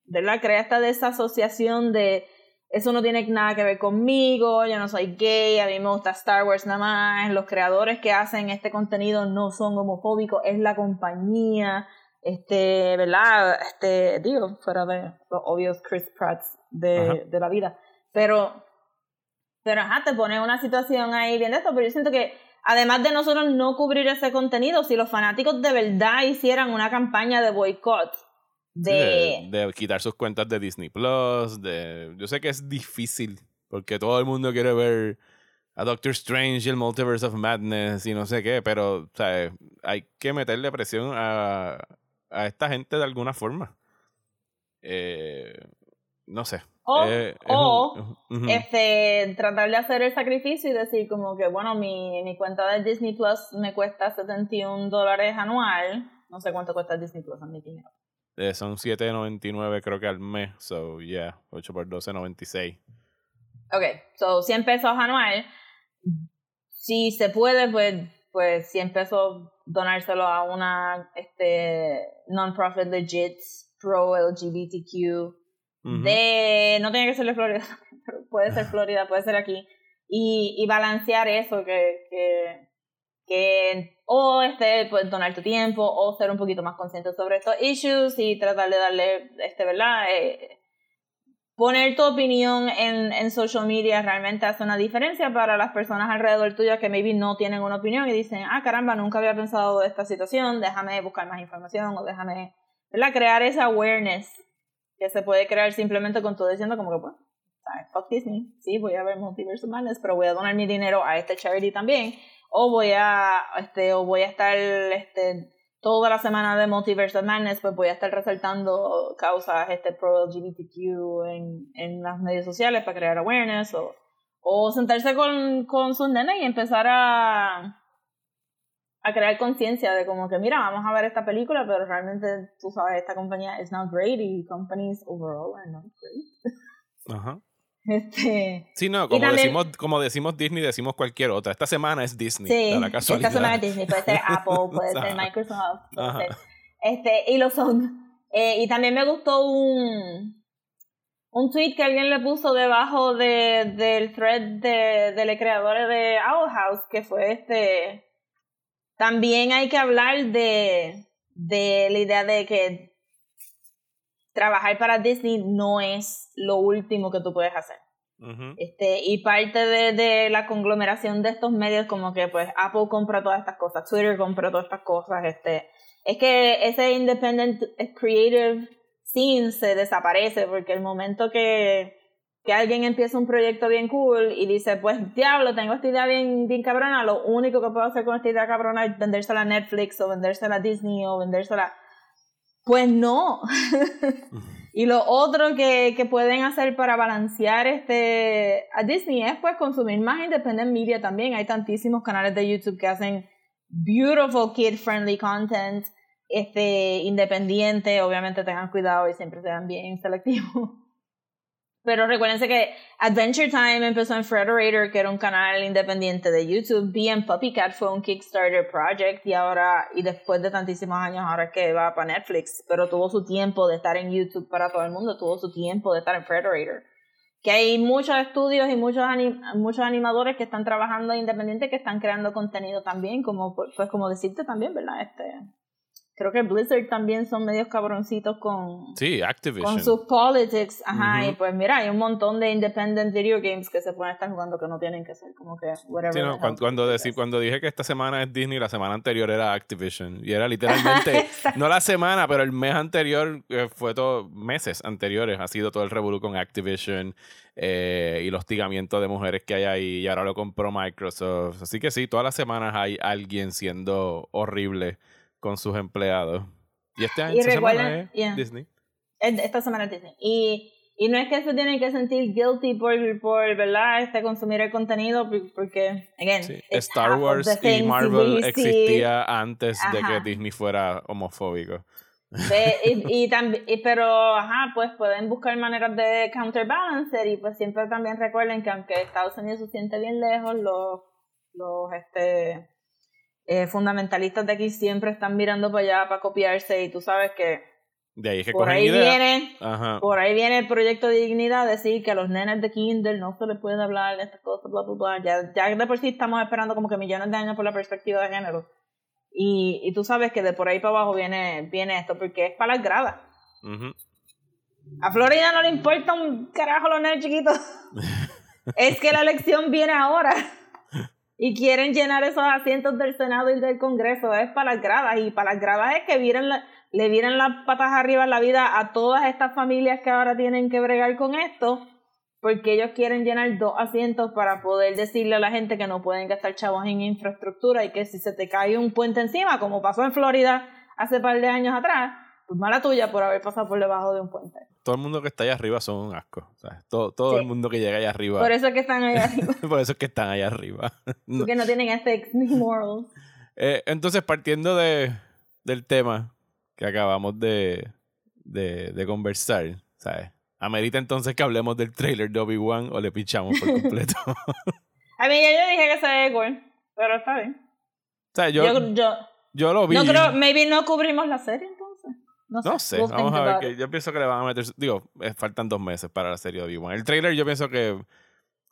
¿verdad? Crea esta desasociación de, eso no tiene nada que ver conmigo, yo no soy gay, a mí me gusta Star Wars nada más, los creadores que hacen este contenido no son homofóbicos, es la compañía, este, ¿verdad? Este, digo, fuera de los obvios Chris Pratts de, de la vida. Pero, pero ajá, te pone una situación ahí bien de esto, pero yo siento que además de nosotros no cubrir ese contenido, si los fanáticos de verdad hicieran una campaña de boicot, de, de quitar sus cuentas de Disney Plus. De, yo sé que es difícil porque todo el mundo quiere ver a Doctor Strange y el Multiverse of Madness y no sé qué, pero o sea, hay que meterle presión a, a esta gente de alguna forma. Eh, no sé. O- Eh, es o, es un- este, tratar de hacer el sacrificio y decir como que, bueno, mi, mi cuenta de Disney Plus me cuesta 71 dólares anual. No sé cuánto cuesta Disney Plus en mi dinero. Eh, son 7.99 creo que al mes, so yeah, 8 por 12, 96. Ok, so 100 pesos anual. Si se puede, pues, pues 100 pesos donárselo a una este, non-profit legit pro LGBTQ de no tiene que ser de Florida pero puede ser Florida puede ser aquí y, y balancear eso que, que que o este pues donar tu tiempo o ser un poquito más consciente sobre estos issues y tratar de darle este verdad Eh, poner tu opinión en, en social media realmente hace una diferencia para las personas alrededor tuyo que maybe no tienen una opinión y dicen ah caramba nunca había pensado de esta situación déjame buscar más información o déjame ¿verdad? crear esa awareness que se puede crear simplemente con todo diciendo como que pues fuck Disney sí voy a ver Multiverse Madness pero voy a donar mi dinero a este charity también o voy a este o voy a estar este toda la semana de Multiverse of Madness pues voy a estar resaltando causas este pro LGBTQ en, en las medios sociales para crear awareness o, o sentarse con, con sus y empezar a a crear conciencia de como que mira vamos a ver esta película pero realmente tú sabes esta compañía is not great y companies overall are not great Ajá. este Sí, no, como, también- decimos, como decimos Disney, decimos cualquier otra. Esta semana es Disney. Sí, la casualidad. esta semana es Disney, puede ser Apple, puede ser. Microsoft, puede ser. Este, y lo son. Eh, y también me gustó un, un tweet que alguien le puso debajo de, del thread de, de los creadores de Owl House, que fue este. También hay que hablar de, de la idea de que trabajar para Disney no es lo último que tú puedes hacer. Este, y parte de, de la conglomeración de estos medios, como que pues Apple compra todas estas cosas, Twitter compra todas estas cosas, este, es que ese independent creative scene se desaparece, porque el momento que, que alguien empieza un proyecto bien cool y dice, pues diablo, tengo esta idea bien, bien cabrona, lo único que puedo hacer con esta idea cabrona es vendérsela a Netflix o vendérsela a Disney o vendérsela... Pues no. Y lo otro que, que pueden hacer para balancear este a Disney es pues consumir más independent media también. Hay tantísimos canales de YouTube que hacen beautiful kid friendly content, este independiente, obviamente tengan cuidado y siempre sean bien selectivos. Pero recuérdense que Adventure Time empezó en Frederator, que era un canal independiente de YouTube. BM Puppycat fue un Kickstarter project y ahora, y después de tantísimos años, ahora es que va para Netflix. Pero tuvo su tiempo de estar en YouTube para todo el mundo, tuvo su tiempo de estar en Frederator. Que hay muchos estudios y muchos, anim muchos animadores que están trabajando independiente que están creando contenido también, como pues como decirte también, ¿verdad? Este, creo que Blizzard también son medios cabroncitos con, Sí, Activision. con sus politics, ajá, y pues mira, hay un montón de independent video games que se pueden estar jugando que no tienen que ser como que whatever. Sí, no, cuando, cuando, guys. cuando dije que esta semana es Disney, la semana anterior era Activision. Y era literalmente, no la semana, pero el mes anterior, eh, fue todo, meses anteriores, ha sido todo el revolú con Activision eh, y los hostigamientos de mujeres que hay ahí. Y ahora lo compró Microsoft. Así que sí, todas las semanas hay alguien siendo horrible con sus empleados. Y este año, Y esta semana recuerden- es yeah. Disney. Es- Esta semana es Disney. Y, y no es que se tienen que sentir guilty por, por ¿verdad? Este, consumir el contenido, por- porque, again, Sí, Star Wars y Marvel existía antes de que Ajá. Disney fuera homofóbico. Y, y, y- pero, ajá, pues pueden buscar maneras de counterbalancer y pues siempre también recuerden que aunque Estados Unidos se siente bien lejos, los, los este, eh, fundamentalistas de aquí siempre están mirando para allá para copiarse y tú sabes que De ahí es que por ahí ideas. viene Ajá. por ahí viene el proyecto de dignidad, decir que a los nenes de Kindle no se les puede hablar de estas cosas, bla, bla, bla. Ya, ya de por sí estamos esperando como que millones de años por la perspectiva de género. Y, y tú sabes que de por ahí para abajo viene, viene esto, porque es para las gradas. Ujú. A Florida no le importa un carajo los nenes chiquitos. es que la elección viene ahora. Y quieren llenar esos asientos del Senado y del Congreso. Es para las gradas. Y para las gradas es que la- le vienen las patas arriba en la vida a todas estas familias que ahora tienen que bregar con esto. Porque ellos quieren llenar dos asientos para poder decirle a la gente que no pueden gastar chavos en infraestructura y que si se te cae un puente encima, como pasó en Florida hace par de años atrás, mala tuya por haber pasado por debajo de un puente. Todo el mundo que está allá arriba son un asco. ¿sabes? Todo, todo Sí. el mundo que llega allá arriba. Por eso es que están ahí arriba, Por eso es que están allá arriba. No. porque no tienen ethics ni morals. Eh, entonces, partiendo de, del tema que acabamos de, de, de conversar, ¿sabes? Amerita entonces que hablemos del trailer de Obi-Wan o le pinchamos por completo. o A mí ya yo dije que se ve cool, pero está bien. sea, yo, Yo, yo, yo lo vi. no creo, maybe no cubrimos la serie entonces. No sé, No sé, we'll vamos a ver. Que yo pienso que le van a meter. Digo, eh, faltan dos meses para la serie de Obi-Wan. El trailer, yo pienso que,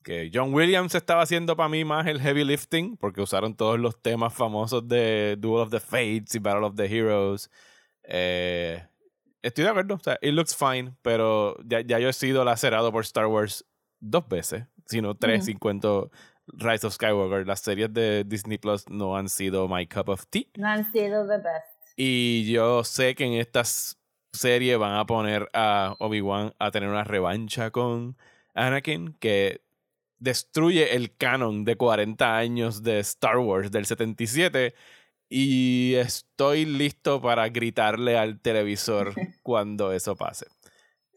que John Williams estaba haciendo para mí más el heavy lifting, porque usaron todos los temas famosos de Duel of the Fates y Battle of the Heroes. Eh, estoy de acuerdo, o sea, it looks fine, pero ya, ya yo he sido lacerado por Star Wars dos veces, sino tres, Ujú. sin cuento Rise of Skywalker. Las series de Disney Plus no han sido my cup of tea. No han sido the best. Y yo sé que en esta serie van a poner a Obi-Wan a tener una revancha con Anakin que destruye el canon de 40 años de Star Wars del 77 y estoy listo para gritarle al televisor cuando eso pase.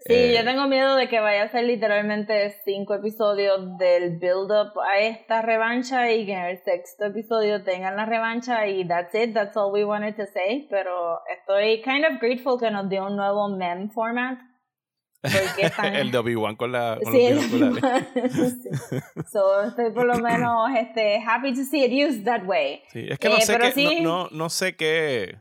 Sí, Eh, yo tengo miedo de que vaya a ser literalmente cinco episodios del build-up a esta revancha y que en el sexto episodio tengan la revancha y that's it, that's all we wanted to say. Pero estoy kind of grateful que nos dio un nuevo meme format. Porque están... el de Obi-Wan con, la, con Sí, los el sí. So, estoy por lo menos este, happy to see it used that way. Sí, es que no Eh, sé qué, sí- no, no, no sé qué.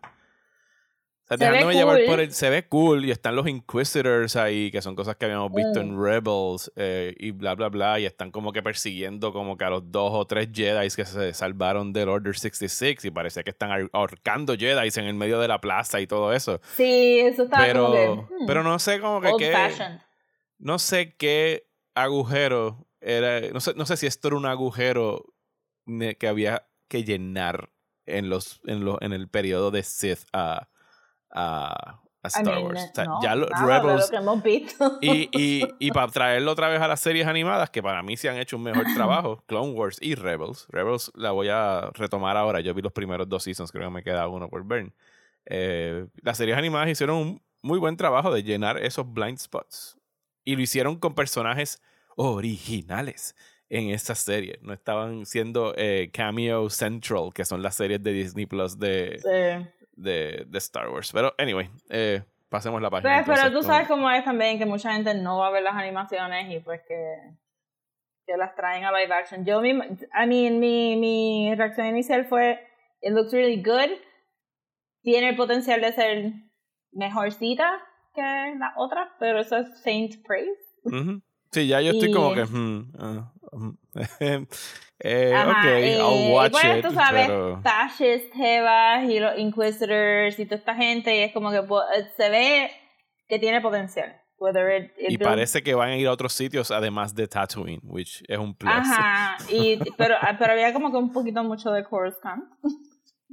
O ve dejándome llevar cool. por el. Se ve cool y están los Inquisitors ahí, que son cosas que habíamos visto en Mm. Rebels eh, y bla, bla, bla. Y están como que persiguiendo como que a los dos o tres Jedi que se salvaron del Order 66 y parece que están ahor- ahorcando Jedi en el medio de la plaza y todo eso. Sí, eso estaba Pero, como que. hmm, pero no sé como que old qué. fashioned. No sé qué agujero era. No sé, no sé si esto era un agujero que había que llenar en los en, los, en el periodo de Sith a, a, a I Star mean, Wars. O sea, no, ya nada de Rebels. lo que hemos visto. Y, y, y para traerlo otra vez a las series animadas, que para mí se han hecho un mejor trabajo, Clone Wars y Rebels. Rebels la voy a retomar ahora. Yo vi los primeros dos seasons, creo que me queda uno por ver. Eh, las series animadas hicieron un muy buen trabajo de llenar esos blind spots. Y lo hicieron con personajes originales en esa serie. No estaban siendo eh, cameo central, que son las series de Disney Plus de, Sí. De, de Star Wars. Pero, anyway, eh, pasemos la página. Pues, pero tú sabes cómo es también que mucha gente no va a ver las animaciones y pues que, que las traen a live action. Yo, mi, I mean, mi, mi reacción inicial fue, it looks really good. Tiene el potencial de ser mejorcita que la otra, pero eso es Saint Praise. Sí, ya yo estoy como que. hmm, ah, hmm. eh, Ajá, ok, y, I'll watch pues, it. tú sabes, pero- fascist, Jebas y los Inquisitors y toda esta gente, y es como que po- eh, se ve que tiene potencial. It, it Y builds- parece que van a ir a otros sitios además de Tatooine, which es un plus. Ajá, y, pero, pero había como que un poquito mucho de Coruscant.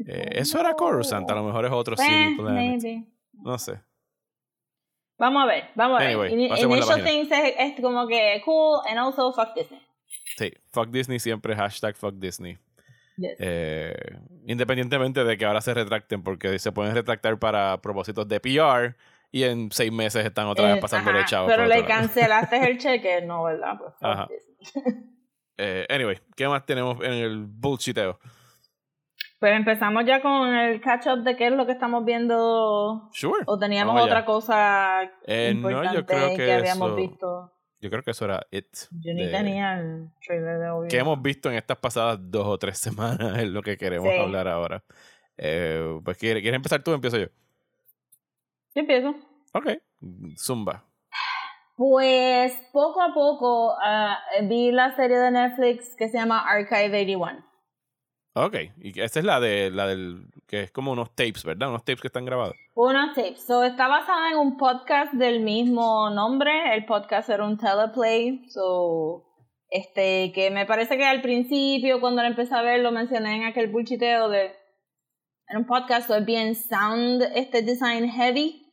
Eh, eso era Coruscant, a lo mejor es otro Pues, Planet. maybe. No sé. Vamos a ver, vamos a ver. Anyway, la Initial things es, es como que cool and also fuck Disney. Sí, fuck Disney siempre, hashtag fuck Disney. Yes. Eh, independientemente de que ahora se retracten, porque se pueden retractar para propósitos de PR y en seis meses están otra vez Eh, pasándole ajá, chavos. Pero le cancelaste el cheque, no, ¿verdad? Pues Ajá. Eh, anyway, ¿qué más tenemos en el bullshiteo? Pues empezamos ya con el catch up de qué es lo que estamos viendo Sure. o teníamos otra cosa Eh, no, yo importante creo que habíamos eso- visto. Yo creo que eso era it. Yo ni de- tenía el trailer de Obi que hemos visto en estas pasadas dos o tres semanas es lo que queremos Sí. hablar ahora. Eh, pues, ¿quieres, ¿quieres empezar tú o empiezo yo? Yo empiezo. Ok. Zumba. Pues poco a poco ah, vi la serie de Netflix que se llama Archive 81. Ok. Y esta es la de la del que es como unos tapes, ¿verdad? Unos tapes que están grabados. Unos tapes. So, está basada en un podcast del mismo nombre. El podcast era un teleplay. So, este, que me parece que al principio, cuando lo empecé a ver, lo mencioné en aquel bullshiteo de. En un podcast, so es bien sound este design heavy.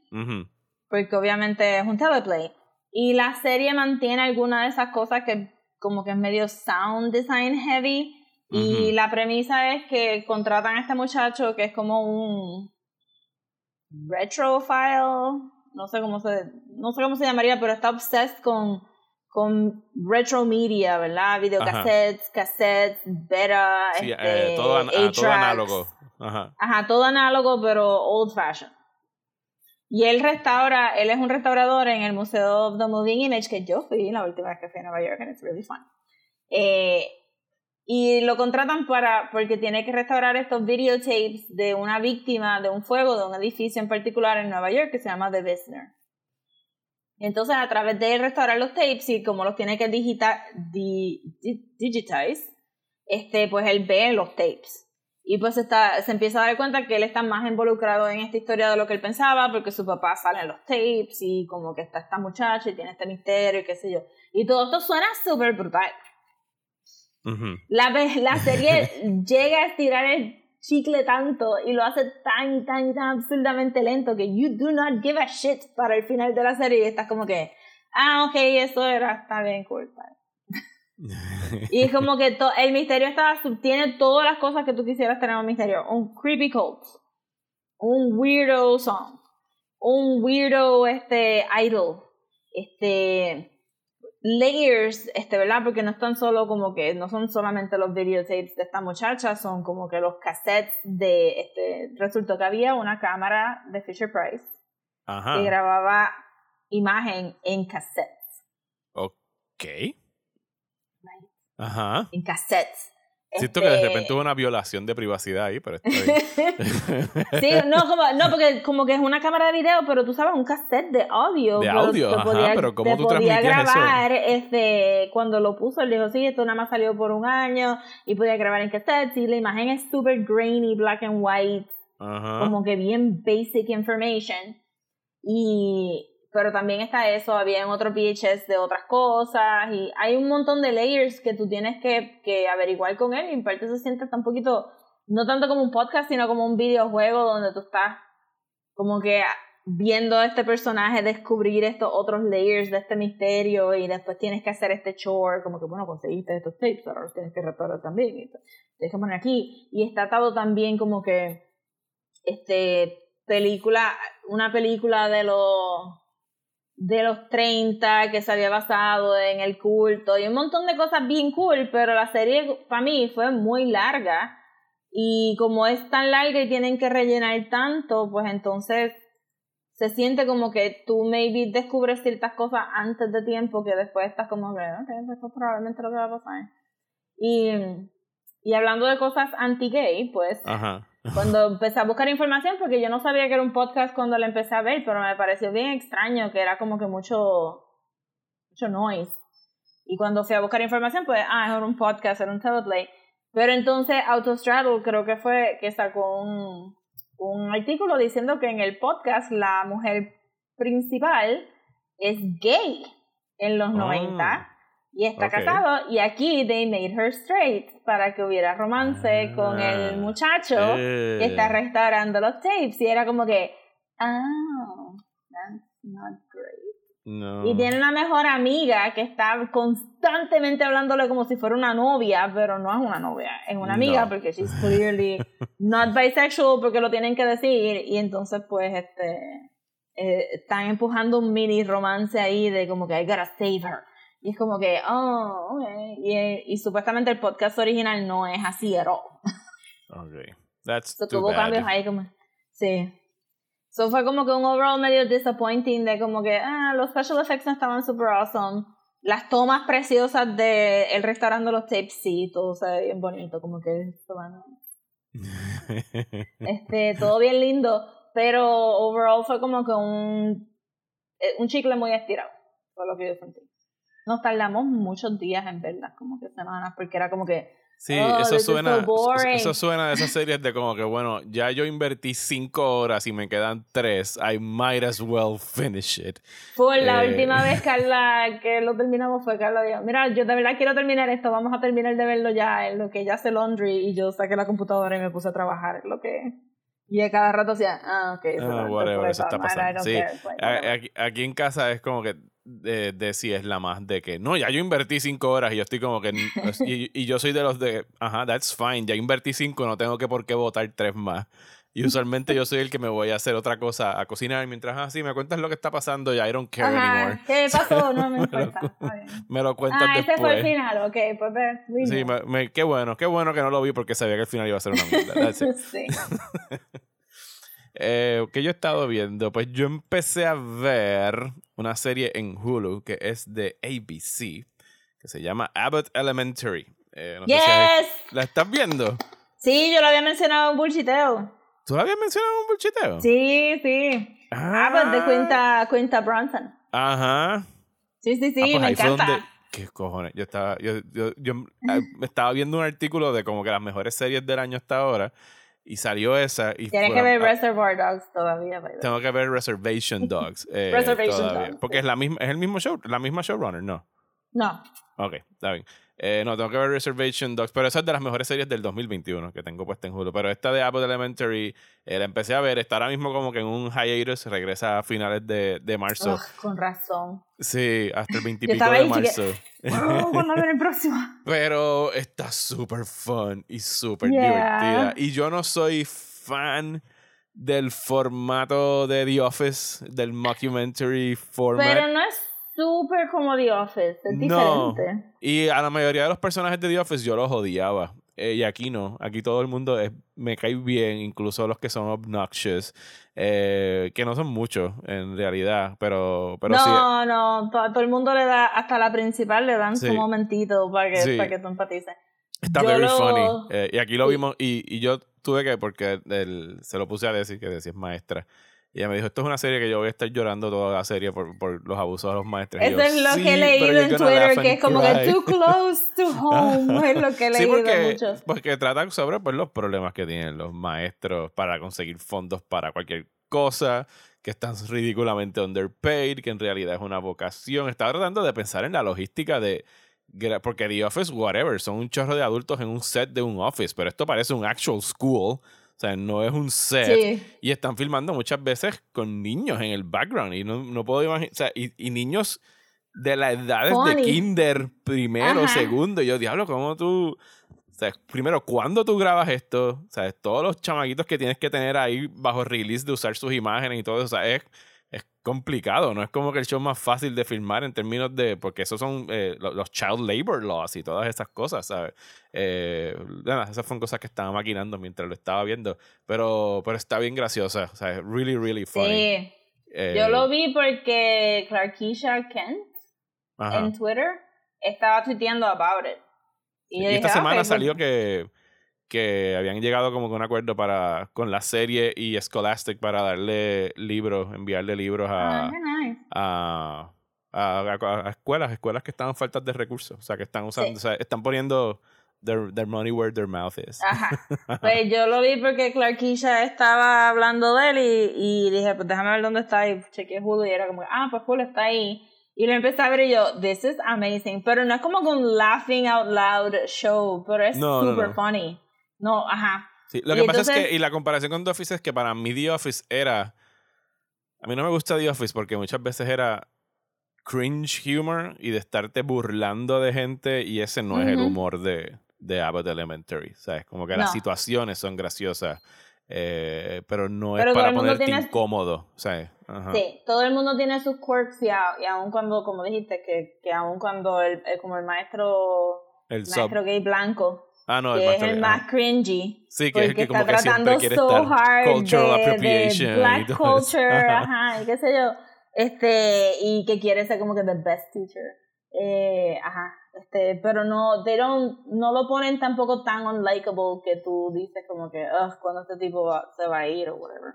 Porque obviamente es un teleplay. Y la serie mantiene algunas de esas cosas que como que es medio sound design heavy. Y la premisa es que contratan a este muchacho que es como un retrofile, no sé cómo se, no sé cómo se llamaría, pero está obsessed con, con retro media, ¿verdad? Videocassettes, cassettes, beta, Sí, este, eh, todo, an- ah, todo análogo. Ajá. Ajá, todo análogo, pero old fashion. Y él restaura, él es un restaurador en el Museo of the Moving Image que yo fui la última vez que fui a Nueva York and it's really fun. Eh, y lo contratan para, porque tiene que restaurar estos videotapes de una víctima de un fuego de un edificio en particular en Nueva York que se llama The Visner. Entonces a través de restaurar los tapes y como los tiene que digita, di, di- digitize, este, pues él ve los tapes. Y pues está, se empieza a dar cuenta que él está más involucrado en esta historia de lo que él pensaba, porque su papá sale en los tapes y como que está esta muchacha y tiene este misterio y qué sé yo. Y todo esto suena súper brutal. La, la serie llega a estirar el chicle tanto y lo hace tan y tan y tan absurdamente lento que you do not give a shit para el final de la serie y estás como que, ah, ok, eso era, está bien cool. bye". Y es como que el misterio está, tiene todas las cosas que tú quisieras tener en un misterio. Un creepy cult, un weirdo song, un weirdo este, idol, este, layers, este, ¿verdad? Porque no están solo como que, no son solamente los videotapes de esta muchacha, son como que los cassettes de, este, resultó que había una cámara de Fisher Price que grababa imagen en cassettes. Ok. Ajá. en cassettes. Siento que de Este, repente hubo una violación de privacidad ahí, pero bien. Sí, no, como, no, porque como que es una cámara de video, pero tú sabes, un cassette de audio. De pero audio, ajá, podía, pero ¿cómo te tú podía transmitías eso? grabar, este, cuando lo puso, él dijo, sí, esto nada más salió por un año, y podía grabar en cassette, y la imagen es super grainy, black and white, Ajá. como que bien basic information. Y, pero también está eso, había en otros VHS de otras cosas, y hay un montón de layers que tú tienes que, que averiguar con él, y en parte se siente un poquito, no tanto como un podcast, sino como un videojuego donde tú estás como que viendo a este personaje descubrir estos otros layers de este misterio y después tienes que hacer este chore, como que bueno, conseguiste estos tapes, ahora los tienes que restaurar también, y tienes que poner aquí, y está atado también como que este película, una película de los de los 30 que se había basado en el culto y un montón de cosas bien cool, pero la serie para mí fue muy larga y como es tan larga y tienen que rellenar tanto, pues entonces se siente como que tú maybe descubres ciertas cosas antes de tiempo que después estás como ok, pues esto es probablemente lo que va a pasar. Y, y hablando de cosas anti-gay, pues Ajá. Cuando empecé a buscar información, porque yo no sabía que era un podcast cuando lo empecé a ver, pero me pareció bien extraño que era como que mucho, mucho noise. Y cuando fui a buscar información, pues, ah, era un podcast, era un teleplay. Pero entonces Autostraddle creo que fue que sacó un, un artículo diciendo que en el podcast la mujer principal es gay en los Oh. 90 y está casado y aquí they made her straight para que hubiera romance con Ah. el muchacho Eh. que está restaurando los tapes y era como que oh that's not great No. y tiene una mejor amiga que está constantemente hablándole como si fuera una novia, pero no es una novia, es una amiga No. porque she's clearly not bisexual porque lo tienen que decir y entonces pues este eh, están empujando un mini romance ahí de como que I gotta save her. Y es como que, oh, okay. Y, y supuestamente el podcast original no es así at all. Ok. That's So, too bad. cambios ahí como... Sí. So fue como que un overall medio disappointing de como que, ah, los special effects no estaban super awesome. Las tomas preciosas de el restaurando los tapes, sí, todo se ve bien bonito, como que este, todo bien lindo, pero overall fue como que un, eh, un chicle muy estirado, fue lo que yo sentí. Nos tardamos muchos días en verlas, como que semanas, porque era como que, Sí, Oh, eso suena, so eso- suena de esas series de como que, bueno, ya yo invertí cinco horas y me quedan tres. I might as well finish it. Fue la Eh. última vez, Carla, que lo terminamos fue Carla dijo, mira, yo de verdad quiero terminar esto, vamos a terminar de verlo ya, en lo que ya hace laundry, y yo saqué la computadora y me puse a trabajar, en lo que... Y a cada rato decía, ah, ok, eso, no- whatever, eso está pasando. Sí, like, aquí, aquí en casa es como que de, de si es la más de que, no, ya yo invertí cinco horas y yo estoy como que, y, y yo soy de los de, ajá, that's fine, ya invertí cinco, no tengo que por qué votar tres más. Y usualmente yo soy el que me voy a hacer otra cosa, a cocinar, mientras así me cuentas lo que está pasando, ya I don't care anymore. Ajá, ¿qué pasó? No me Me lo importa. está bien. Me lo cuentas Ah, ese después. fue el final, ok, pues we Sí, me- me- qué bueno, qué bueno que no lo vi porque sabía que el final iba a ser una mierda. Sí. Eh, ¿Qué yo he estado viendo? Pues yo empecé a ver una serie en Hulu que es de ABC, que se llama Abbott Elementary. Eh, no sé si Yes. ¿La estás viendo? Sí, yo lo había mencionado en Bullshiteo. ¿Tú la habías mencionado en un bulchiteo? Sí, sí. Ah, Ah, pues de Quinta, Quinta Bronson. Ajá. Sí, sí, sí, Ah, pues me encanta. ¿Qué cojones? Yo estaba, yo, yo, yo, ah, estaba viendo un artículo de como que las mejores series del año hasta ahora y salió esa y Tienes que ver Reservoir Dogs todavía. Tengo que ver Reservation Dogs. eh, Reservation todavía, Dogs, Porque es la misma, es el mismo show, la misma showrunner, ¿no? No. Ok, está bien. Eh, no, tengo que ver Reservation Dogs, pero esa es de las mejores series del 2021 que tengo puesta en Hulu. Pero esta de Apple Elementary eh, la empecé a ver, está ahora mismo como que en un hiatus, regresa a finales de, de marzo. Ugh, con razón. Sí, hasta el 20 y Yo pico estaba de marzo. Oh, ¿Cuándo viene el próximo? Pero está súper fun y súper Yeah. divertida. Y yo no soy fan del formato de The Office, del mockumentary format. Pero no es súper como The Office, es No. diferente. Y a la mayoría de los personajes de The Office yo los odiaba. Eh, y aquí no. Aquí todo el mundo es- me cae bien, incluso los que son obnoxious. eh, que no son muchos en realidad, pero, pero sí. no, no, to- todo el mundo le da, hasta la principal le dan Sí. su momentito para que, Sí. para que tú empatices. Está Yo very lo- funny. Eh, y aquí lo vimos, y, y yo tuve que, porque el- se lo puse a decir, que decía es maestra. Y ella me dijo, esto es una serie que yo voy a estar llorando toda la serie por, por los abusos de los maestros. Eso yo, es lo "Sí, que he leído en Twitter, que es como que cry". too close to home. Es lo que he Sí, leído porque, mucho. porque tratan sobre pues, los problemas que tienen los maestros para conseguir fondos para cualquier cosa, que están ridículamente underpaid, que en realidad es una vocación. Estaba tratando de pensar en la logística de... Porque The Office, whatever, son un chorro de adultos en un set de un office, pero esto parece un actual school. O sea, no es un set. Sí. Y están filmando muchas veces con niños en el background. Y no, no puedo imaginar. O sea, y, y niños de la edades de kinder, primero, Ajá. segundo. Y yo, diablo, ¿cómo tú. O sea, primero, ¿cuándo tú grabas esto? O sea, todos los chamaquitos que tienes que tener ahí bajo release de usar sus imágenes y todo eso. O sea, es, es complicado. No es como que el show más fácil de filmar en términos de. Porque esos son eh, lo- los child labor laws y todas esas cosas, ¿sabes? Eh, esas fueron cosas que estaba maquinando mientras lo estaba viendo. Pero, pero está bien graciosa. O sea, es really, really funny. Sí. Eh, Yo lo vi porque Clarkeisha Kent ajá. en Twitter estaba tuiteando about it. Y, Y, yo esta dije, "Ah, semana ok, pues". salió que, que habían llegado como que un acuerdo para, con la serie y Scholastic para darle libros, enviarle libros a, Ah, nice. a, a, escuelas, escuelas que estaban faltas de recursos. O sea, que están usando, Sí. o sea, están poniendo their, their money where their mouth is. Ajá. Pues yo lo vi porque Clarkeisha estaba hablando de él y, y dije, pues déjame ver dónde está. Y chequeé Hulu y era como, ah, pues Hulu está ahí. Y lo empecé a ver y yo, this is amazing. Pero no es como un laughing out loud show, pero es No, no, super no. funny. No, ajá. Sí, lo Y que pasa es que, y la comparación con The Office es que para mí The Office era. A mí no me gusta The Office porque muchas veces era cringe humor y de estarte burlando de gente y ese no es el humor de, de Abbott Elementary. ¿Sabes? Como que No. las situaciones son graciosas, eh, pero no Pero es para ponerte tiene- incómodo. ¿Sabes? Ajá. Sí, todo el mundo tiene sus quirks y, a- y aun cuando, como dijiste, que, que aun cuando el, el- como el maestro, El sub. maestro gay blanco, Ah, no, el que es maestro- el más cringy. Sí, que es que como está que siempre tratando quiere so estar hard cultural de, appropriation de black culture, ajá, y qué sé yo, este, y que quiere ser como que the best teacher, eh, ajá, este, pero no, they don't, no lo ponen tampoco tan unlikable que tú dices como que, ugh, cuando este tipo va- se va a ir o whatever.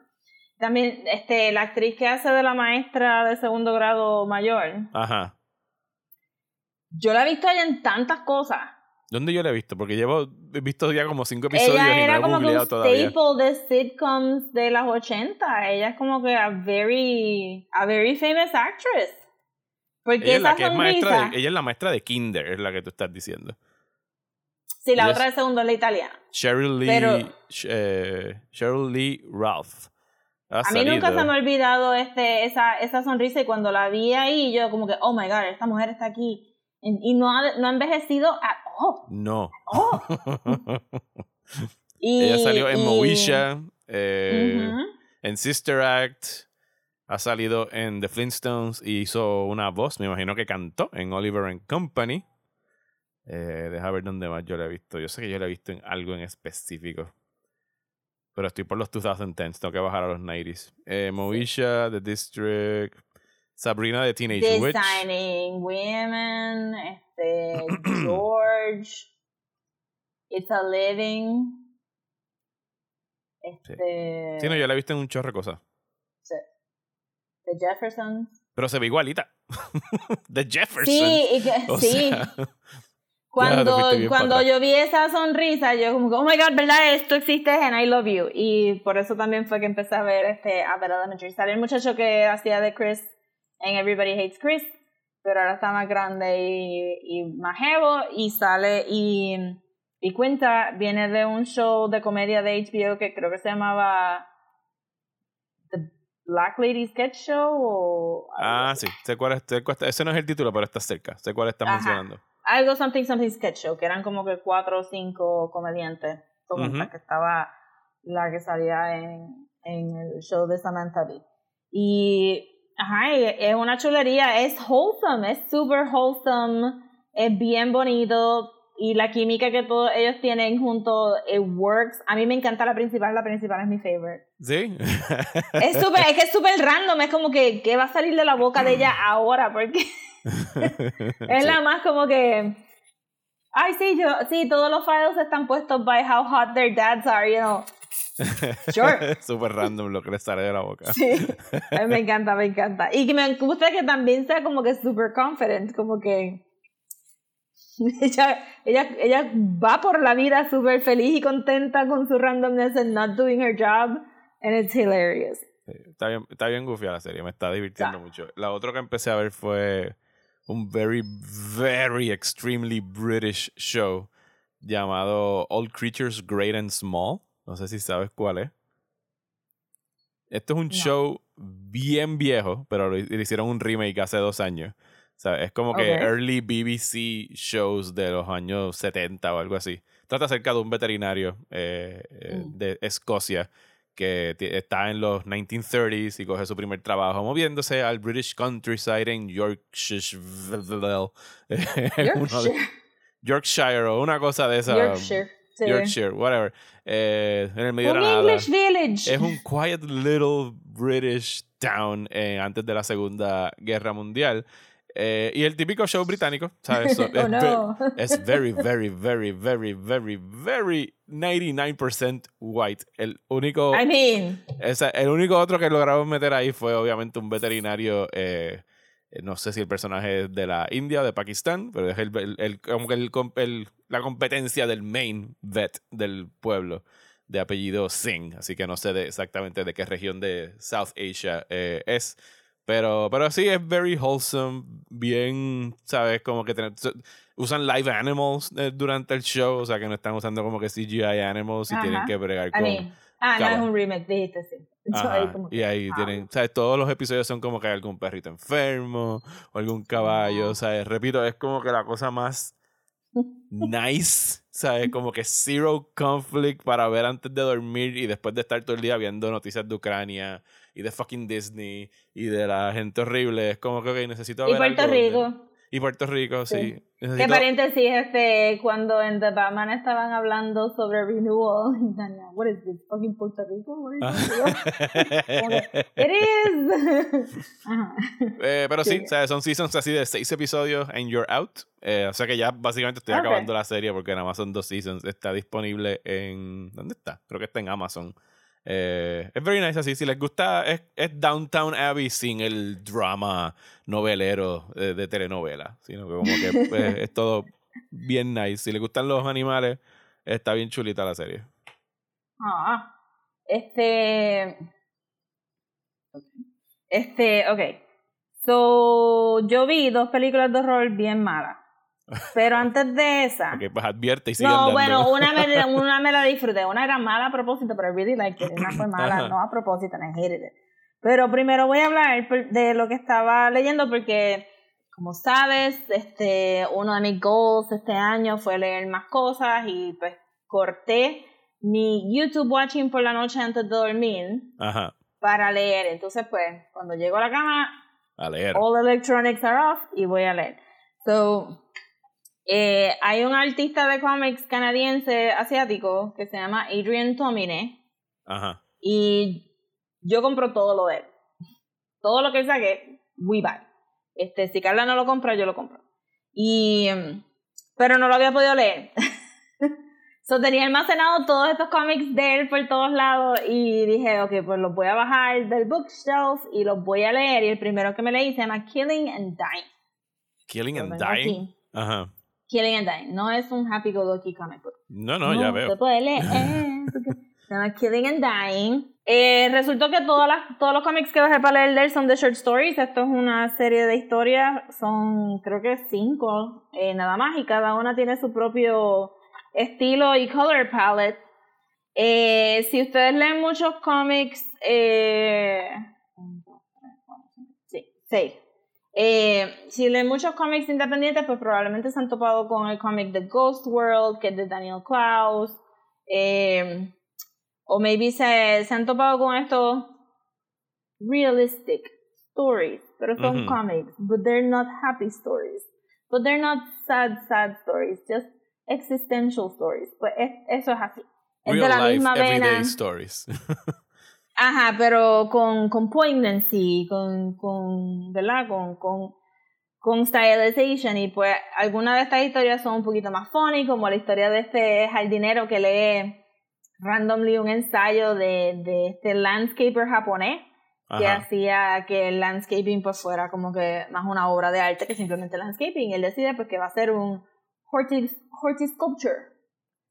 También, este, la actriz que hace de la maestra de segundo grado mayor, Ajá. yo la he visto ella en tantas cosas. ¿Dónde yo la he visto? Porque llevo he visto ya como cinco episodios ella y no era he como que un todavía. staple de sitcoms de las 80. Ella es como que a very, a very famous actress. Porque Ella es, la que es maestra de, ella es la maestra de Kinder, es la que tú estás diciendo. sí, la ella otra es- de segundo es la italiana. Cheryl Lee, Pero- eh, Cheryl Lee Ralph. Ha A mí nunca salido. se me ha olvidado este, esa, esa sonrisa y cuando la vi ahí, yo como que, oh my god, esta mujer está aquí. Y no ha, no ha envejecido at all. No. Oh. Y, ella salió en y- Moesha, eh, en Sister Act, ha salido en The Flintstones y hizo una voz, me imagino que cantó en Oliver and Company. Eh, deja ver dónde más yo la he visto. Yo sé que yo la he visto en algo en específico. Pero estoy por los 2010s, tengo que bajar a los 90s. Eh, Moesha, The District, Sabrina de Teenage Witch. Designing Women, este, George, It's a Living, este, Sí, no, yo la he visto en un chorro de cosas. sí. The Jeffersons. Pero se ve igualita. The Jefferson. Sí, y que- O sí. sea, cuando cuando yo vi esa sonrisa, yo como, oh my god, ¿verdad? Esto existe and I love you. Y por eso también fue que empecé a ver este Abbott Elementary. Sale el muchacho que hacía de Chris en Everybody Hates Chris, pero ahora está más grande y, y más jevo y sale y, y cuenta, viene de un show de comedia de HBO que creo que se llamaba The Black Lady Sketch Show o Ah, sí. Sé cuál es, sé cuál- ese no es el título, pero está cerca. Sé cuál estás Ajá. mencionando. algo something something sketch show que eran como que cuatro o cinco comediantes todo Ujú. que estaba la que salía en, en el show de Samantha Bee y ajá es una chulería es wholesome es super wholesome es bien bonito y la química que todos ellos tienen juntos it works a mí me encanta la principal la principal es mi favorite ¿Sí? es súper es que es súper random es como que qué va a salir de la boca de ella ahora porque es Sí. la más como que Ay, sí, yo, sí, todos los files están puestos by how hot their dads are, you know. Sure. Súper random lo que le sale de la boca. Sí, me encanta, me encanta. Y que me gusta que también sea como que super confident, como que ella, ella, ella va por la vida súper feliz y contenta con su randomness and not doing her job, and it's hilarious. Sí, Está bien, está bien goofy la serie, me está divirtiendo mucho. La otra que empecé a ver fue un very, very extremely British show llamado All Creatures Great and Small. No sé si sabes cuál es. Esto es un show bien viejo, pero le hicieron un remake hace dos años. O sea, es como que early BBC shows de los años 70 o algo así. Trata acerca de un veterinario eh, eh, Mm. de Escocia que está en los 1930s y coge su primer trabajo moviéndose al British countryside en Yorkshire. Yorkshire. Yorkshire o una cosa de esa. Yorkshire. Sí. Yorkshire, whatever. Eh, en el medio de Un la nada. English village. Es un quiet little British town eh, antes de la Segunda Guerra Mundial. Eh, y el típico show británico, ¿sabes? So, Oh, es, no. es very, very, very, very, very, very 99% white. El único, I mean, esa- el único otro que lograron meter ahí fue obviamente un veterinario. eh, no sé si el personaje es de la India o de Pakistán, pero es el, el- el- como que el la competencia del main vet del pueblo de apellido Singh, así que no sé de- exactamente de qué región de South Asia eh, es. Pero, pero sí es very wholesome, bien, ¿sabes? Como que tener- usan live animals eh, durante el show, o sea que no están usando como que CGI animals y tienen que bregar I con... mean, ah, no es un remake, dijiste sí. Ahí como que, Y ahí ah, tienen, ¿sabes? Todos los episodios son como que hay algún perrito enfermo o algún caballo, ¿sabes? Repito, es como que la cosa más nice, ¿sabes? Como que zero conflict para ver antes de dormir y después de estar todo el día viendo noticias de Ucrania y de fucking Disney y de la gente horrible. Es como que ok, necesito Y ver Puerto algo donde- Rico. Y Puerto Rico, sí. Sí. Que Necesito- paréntesis, este, cuando en The Batman estaban hablando sobre renewal, y Daniel, what is this, fucking Puerto Rico? What Ah. is this? Como que, It is. Ajá. Eh, pero sí, Sí. o sea, son seasons así de seis episodios and you're out. Eh, o sea que ya básicamente estoy acabando la serie porque en Amazon dos seasons está disponible en. ¿Dónde está? Creo que está en Amazon. Eh, es very nice así. Si les gusta, es, es Downtown Abbey sin el drama novelero de, de telenovela. Sino que como que pues, es todo bien nice. Si les gustan los animales, está bien chulita la serie. Ah, este. Este, ok. So, yo vi dos películas de horror bien malas. Pero antes de esa. Ok, pues advierte y sigue No, andando. bueno, una me, una me la disfruté. Una era mala a propósito, pero I really liked it. Una fue mala, no a propósito, and I hated it. Pero primero voy a hablar de lo que estaba leyendo porque, como sabes, este, uno de mis goals este año fue leer más cosas y pues corté mi YouTube watching por la noche antes de dormir Ajá, para leer. Entonces, pues, cuando llego a la cama, a leer. all electronics are off y voy a leer. So, eh, hay un artista de cómics canadiense asiático que se llama Adrian Tomine Ajá. y yo compro todo lo de él. Todo lo que él saque, we buy. Este, si Carla no lo compra, yo lo compro. Y, mm, pero no lo había podido leer. so, tenía almacenado todos estos cómics de él por todos lados y dije, ok, pues los voy a bajar del bookshelf y los voy a leer. Y el primero que me leí se llama Killing and Dying. Killing and Dying. aquí. Ajá. Killing and Dying. No es un happy go lucky comic book. No, no, ya veo. Se puede leer. Se llama Killing and Dying. Eh, resultó que todas las, todos los cómics que bajé para leer de él son de short stories. Esto es una serie de historias. Son, creo que cinco, eh, nada más. Y cada una tiene su propio estilo y color palette. Eh, si ustedes leen muchos cómics, eh, sí, seis. Eh, si leen muchos cómics independientes, pues probablemente se han topado con el cómic de Ghost World, que es de Daniel Klaus. Eh, o maybe se, se han topado con estos realistic stories, pero son Ujú. comics, but they're not happy stories. But they're not sad, sad stories, just existential stories. Pues es- eso es así. Es de Real la life, misma everyday vena. stories. Ajá, pero con, con poignancy, con, con, ¿verdad? Con, con, con stylization y pues algunas de estas historias son un poquito más funny, como la historia de este jardinero que lee randomly un ensayo de, de este landscaper japonés que Ajá. hacía que el landscaping pues fuera como que más una obra de arte que simplemente landscaping. Él decide pues que va a ser un horti- horticulture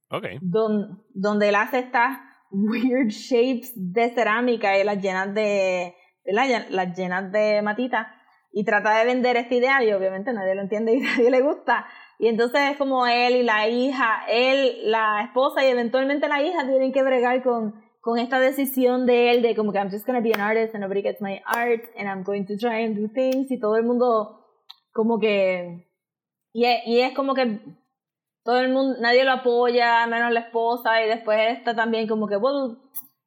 Ok. don- donde él hace estas weird shapes de cerámica y las llenas de, las llenas de matita y trata de vender esta idea y obviamente nadie lo entiende y nadie le gusta. Y entonces es como él y la hija él, la esposa y eventualmente la hija tienen que bregar con con esta decisión de él de como que I'm just gonna be an artist and nobody gets my art and I'm going to try and do things y todo el mundo como que y es, y es como que todo el mundo, nadie lo apoya, menos la esposa, y después él está también como que, well,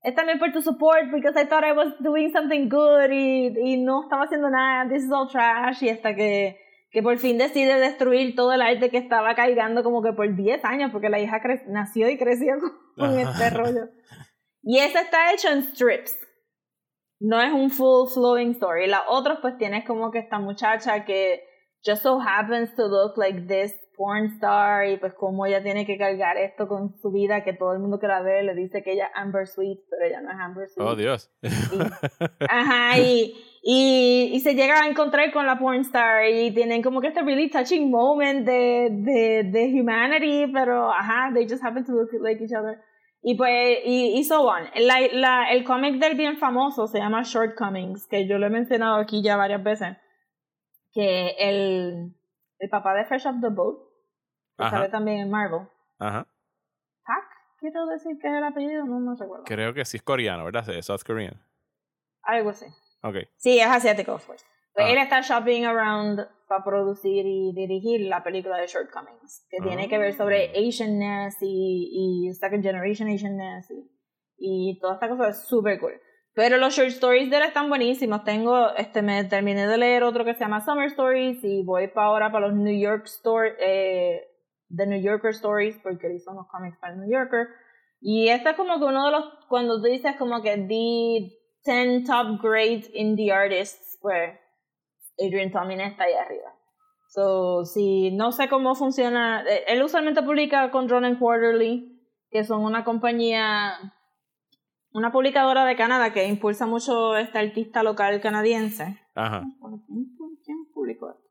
es también por tu support, because I thought I was doing something good, y, y no estaba haciendo nada, this is all trash, y hasta que, que por fin decide destruir todo el arte que estaba caigando como que por 10 años, porque la hija cre- nació y creció con, este rollo. Y ese está hecho en strips. No es un full flowing story. La otra pues tienes como que esta muchacha que just so happens to look like this porn star y pues como ella tiene que cargar esto con su vida que todo el mundo que la ve le dice que ella es Amber Sweet, pero ella no es Amber Sweet. Oh, Dios. Ajá, y, y, y se llega a encontrar con la porn star y tienen como que este really touching moment de, de, de humanity, pero ajá, they just happen to look like each other. Y pues, y, y so on. La, la, el cómic del bien famoso se llama Shortcomings, que yo lo he mencionado aquí ya varias veces. Que el, el papá de Fresh Off the Boat, que Ajá. sale también en Marvel. Ajá. Pac, quiero decir que es el apellido, no me recuerdo. Creo que sí es coreano, ¿verdad? Sí, South Korean. Algo así. Ok. Sí, es asiático, pues. Pues Ah. él está shopping around para producir y dirigir la película de Shortcomings, que tiene que ver sobre Ah. Asianness y, y Second Generation Asianness y, y toda esta cosa es súper cool. Pero los short stories de él están buenísimos. Tengo, este, me terminé de leer otro que se llama Summer Stories y voy para ahora para los New York Story, eh, The New Yorker Stories, porque él hizo unos cómics para el New Yorker. Y este es como que uno de los, cuando tú dices como que the 10 top great indie artists, pues Adrian Tomlin está ahí arriba. So, si no sé cómo funciona, eh, él usualmente publica con Drone Quarterly, que son una compañía, una publicadora de Canadá que impulsa mucho este artista local canadiense. Ajá. ¿Quién, publicó esto?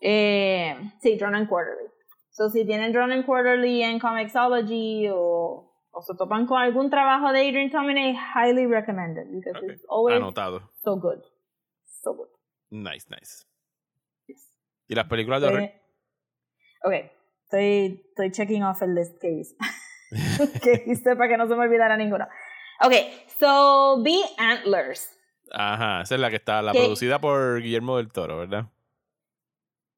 Eh, sí, Drone and Quarterly. So, si tienen Drone and Quarterly en Comixology o, o se topan con algún trabajo de Adrian Tomlin, I highly recommend it because Ok. it's always Anotado. so good. So good. Nice, nice. ¿Y las películas de horror? Estoy- Ok, estoy, estoy checking off el list que hice. que hice para que no se me olvidara ninguno. Ok, so Be Antlers. Ajá, esa es la que está, la ¿Qué? producida por Guillermo del Toro, ¿verdad?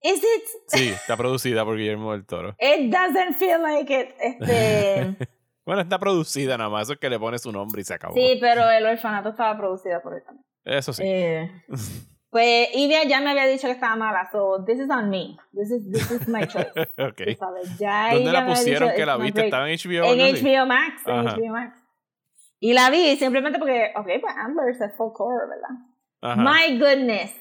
Is it? Sí, está producida por Guillermo del Toro. It doesn't feel like it. Este, Bueno, está producida nada más, eso es que le pone su nombre y se acabó. sí, pero el orfanato estaba producida por él también. Eso sí. Eh, pues Ivia ya me había dicho que estaba mala, so this is on me. This is, this is my choice. ok. Sabes, ya ¿Dónde la pusieron dicho, que la "It's my viste? break". ¿Estaba en HBO? En Max, en Ajá. HBO Max. Y la vi simplemente porque, ok, pues Antlers es folk horror, ¿verdad? Ajá. My goodness,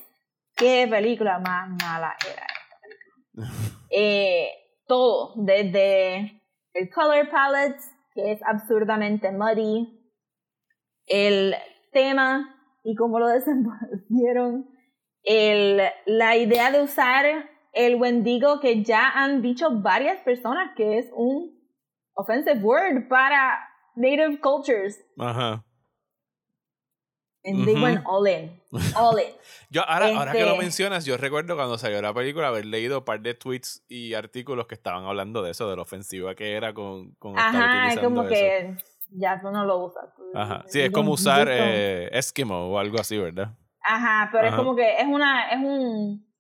qué película más mala era esta película. Eh, todo, desde el color palette, que es absurdamente muddy, el tema y cómo lo desenvolvieron, el, la idea de usar el Wendigo que ya han dicho varias personas que es un offensive word para native cultures. Ajá. And they Ujú. went all in. All in. Yo, ahora, ahora que lo Este- mencionas, yo recuerdo cuando salió la película haber leído un par de tweets y artículos que estaban hablando de eso, de la ofensiva que era con, con Ajá, es como eso. que ya tú no lo usas. Ajá. Sí, es como usar eh, Eskimo o algo así, ¿verdad? Ajá, pero es como que es una, es un,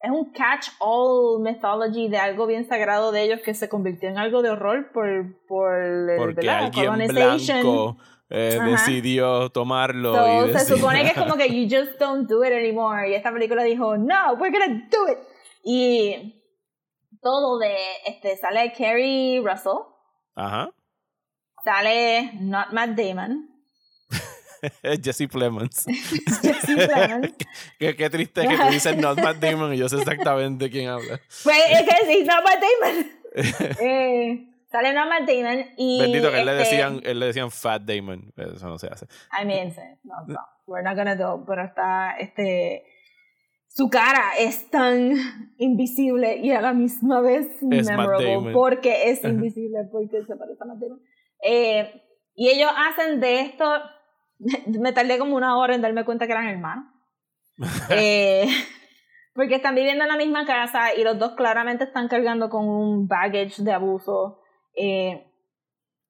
es un catch-all mythology de algo bien sagrado de ellos que se convirtió en algo de horror por, por el, Porque ¿verdad? alguien blanco eh, decidió tomarlo So, y se supone que es como que you just don't do it anymore. Y esta película dijo, no, we're gonna do it. Y todo de, este, sale Kerry Russell, Ajá. sale Not Matt Damon, Jesse Plemons. Jesse Plemons. qué, qué triste que tú dices not Matt Damon y yo sé exactamente quién habla. Pues es que sí, no Matt Damon. eh, sale no Matt Damon y. Bendito que él le este, decían, él le decían Fat Damon. pero Eso no se hace. I mean, no, no, we're not gonna do, pero está, este, su cara es tan invisible y a la misma vez Es memorable porque es invisible, porque se parece a Matt Damon. Eh, y ellos hacen de esto, me tardé como una hora en darme cuenta que eran hermanos. Eh, porque están viviendo en la misma casa y los dos claramente están cargando con un baggage de abuso eh,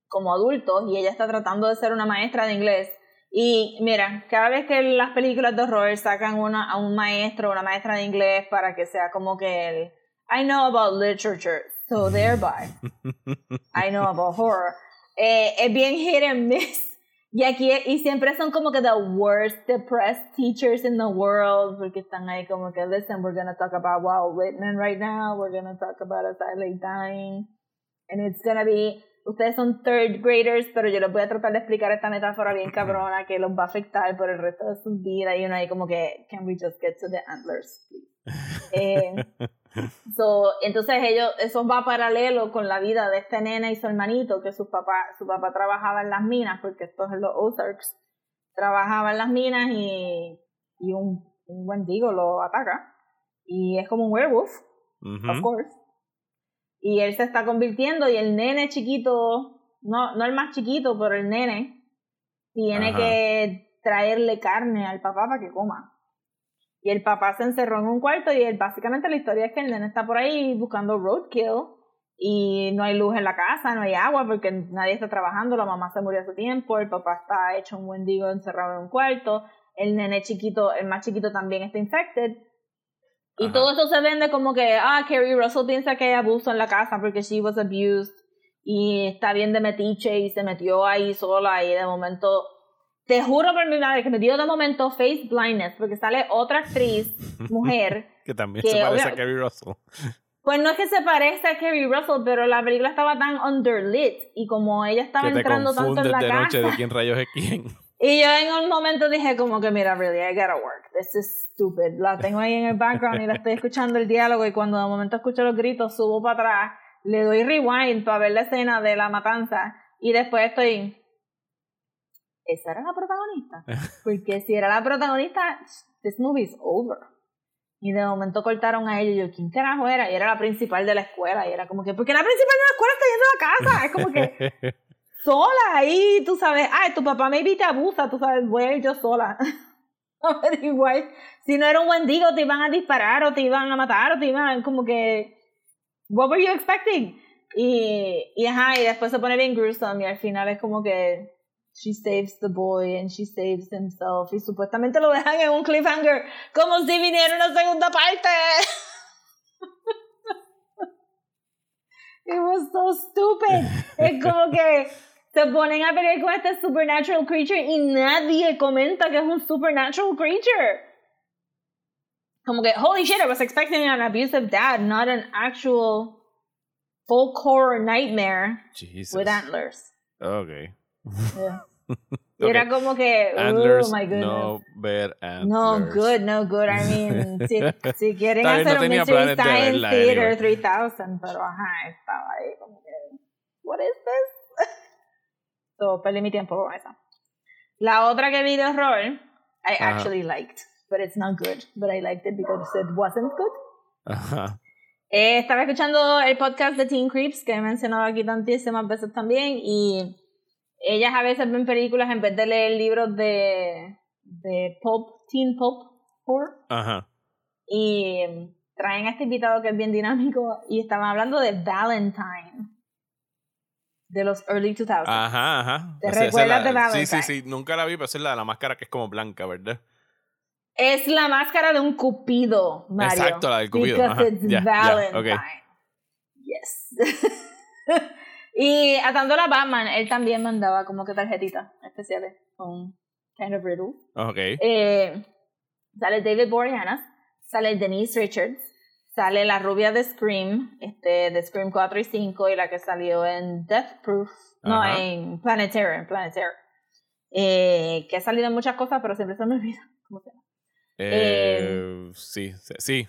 como adultos y ella está tratando de ser una maestra de inglés. Y mira, cada vez que las películas de horror sacan una, a un maestro o una maestra de inglés para que sea como que el I know about literature, so thereby I know about horror. Eh, es bien hit and miss. Y aquí, y siempre son como que the worst depressed teachers in the world, porque están ahí como que, listen, we're gonna talk about Walt Whitman right now, we're gonna talk about a silent dying, and it's gonna be, ustedes son third graders, pero yo les voy a tratar de explicar esta metáfora bien cabrona que los va a afectar por el resto de sus vidas, y uno ahí como que, can we just get to the antlers, please? Eh, So, entonces ellos, eso va paralelo con la vida de este nene y su hermanito, que su papá, su papá trabajaba en las minas, porque esto es en los Ozarks, trabajaba en las minas y, y un, un Wendigo lo ataca. Y es como un werewolf, Ujú. of course. Y él se está convirtiendo y el nene chiquito, no, no el más chiquito, pero el nene, tiene Ajá. que traerle carne al papá para que coma. Y el papá se encerró en un cuarto y él, básicamente la historia es que el nene está por ahí buscando roadkill y no hay luz en la casa, no hay agua porque nadie está trabajando, la mamá se murió hace tiempo, el papá está hecho un wendigo encerrado en un cuarto, el nene chiquito, el más chiquito también está infected. Y Ajá. todo esto se vende como que, ah, Carrie Russell piensa que hay abuso en la casa porque she was abused y está bien de metiche y se metió ahí sola y de momento, te juro por mi madre que me dio de momento face blindness porque sale otra actriz, mujer, Que también que se parece a Kerry Russell. pues no es que se parezca a Carrie Russell, pero la película estaba tan underlit y como ella estaba Que te entrando tanto en la de noche casa. de quién rayos es quién. Y yo en un momento dije como que mira, really, I gotta work. This is stupid. La tengo ahí en el background y la estoy escuchando el diálogo y cuando de momento escucho los gritos subo para atrás, le doy rewind para ver la escena de la matanza y después estoy... ¿Esa era la protagonista? Porque si era la protagonista, this movie is over. Y de momento cortaron a ella y yo, ¿quién carajo era? Y era la principal de la escuela. Y era como que, porque la principal de la escuela está yendo a la casa. Es como que sola ahí, tú sabes, ay, tu papá maybe te abusa, tú sabes, voy a ir yo sola. Pero igual, si no era un Wendigo, te iban a disparar o te iban a matar o te iban como que, what were you expecting? Y, y ajá, y después se pone bien gruesome y al final es como que she saves the boy and she saves himself y supuestamente lo dejan en un cliffhanger como si viniera una segunda parte. It was so stupid. Es como que se ponen a pelear con este supernatural creature y nadie comenta que es un supernatural creature. Como que, holy shit, I was expecting an abusive dad, not an actual folk horror nightmare Jesus. with antlers. Ok. Yeah. Y Ok. Era como que, Antlers, oh my goodness. no ver antlers. No good, no good. I mean, si, si quieren bien, no hacer un Mystery Science verla, Theater anyway. 3000, pero ajá, estaba ahí como que, what is this? so, perdí mi tiempo con esa. La otra que vi de horror, I Ajá. actually liked, but it's not good, but I liked it because it wasn't good. Ajá. Eh, estaba escuchando el podcast de Teen Creeps, que he mencionado aquí tantísimas veces también, y ellas a veces ven películas en vez de leer libros de, de pulp, teen pulp horror, Ajá. y traen a este invitado que es bien dinámico, y estaban hablando de Valentine, de los early 2000s. Ajá, ajá. ¿Te recuerdas de la- Sí, sí, Valentine? sí. Nunca la vi, pero esa es la de la máscara que es como blanca, ¿verdad? Es la máscara de un cupido, Mario. Exacto, la del cupido, Because ajá, it's Valentine. ok. Yes. y atando a Batman, él también mandaba como que tarjetitas especiales con kind of riddle. Ok. Eh, sale David Boreanaz, sale Denise Richards, sale la rubia de Scream, este, de Scream 4 y 5 y la que salió en Death Proof, no, en Planet Terror, en Planet Terror. eh, que ha salido en muchas cosas, pero siempre se me olvida cómo se llama. Eh, sí, sí, sí,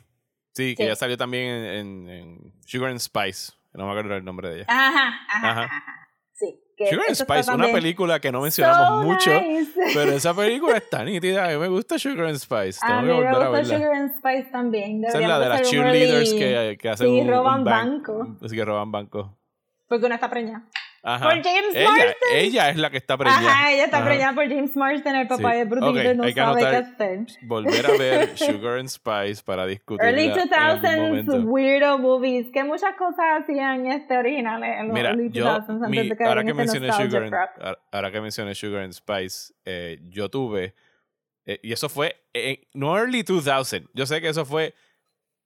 sí, que ya salió también en, en- en Sugar and Spice. No me acuerdo el nombre de ella. Ajá, ajá, Ajá. ajá. Sí. Que Sugar Spice, una película que no mencionamos so mucho, nice. pero esa película está nítida. A mí me gusta Sugar and Spice. A Tengo mí que me volver a gusta verla. Sugar and Spice también. Esa es la de las un cheerleaders que, que hacen sí, un, un roban bank- banco. Así que roban banco. Porque una está preñada. Ajá. Por James ella, Marsden. ella es la que está preñada. Ajá, ella está preñada por James Marsden, el papá Sí. de Brutito, Ok, y no hay que sabe qué hacer. Volver a ver Sugar and Spice para discutir. Early en algún 2000s momento. weirdo movies, que muchas cosas hacían este originales en los Mira, early yo, 2000s antes mi- de caer ahora que mencioné Sugar and, ahora- que mencioné Sugar and Spice, eh, yo tuve, eh, y eso fue, eh, no early 2000, yo sé que eso fue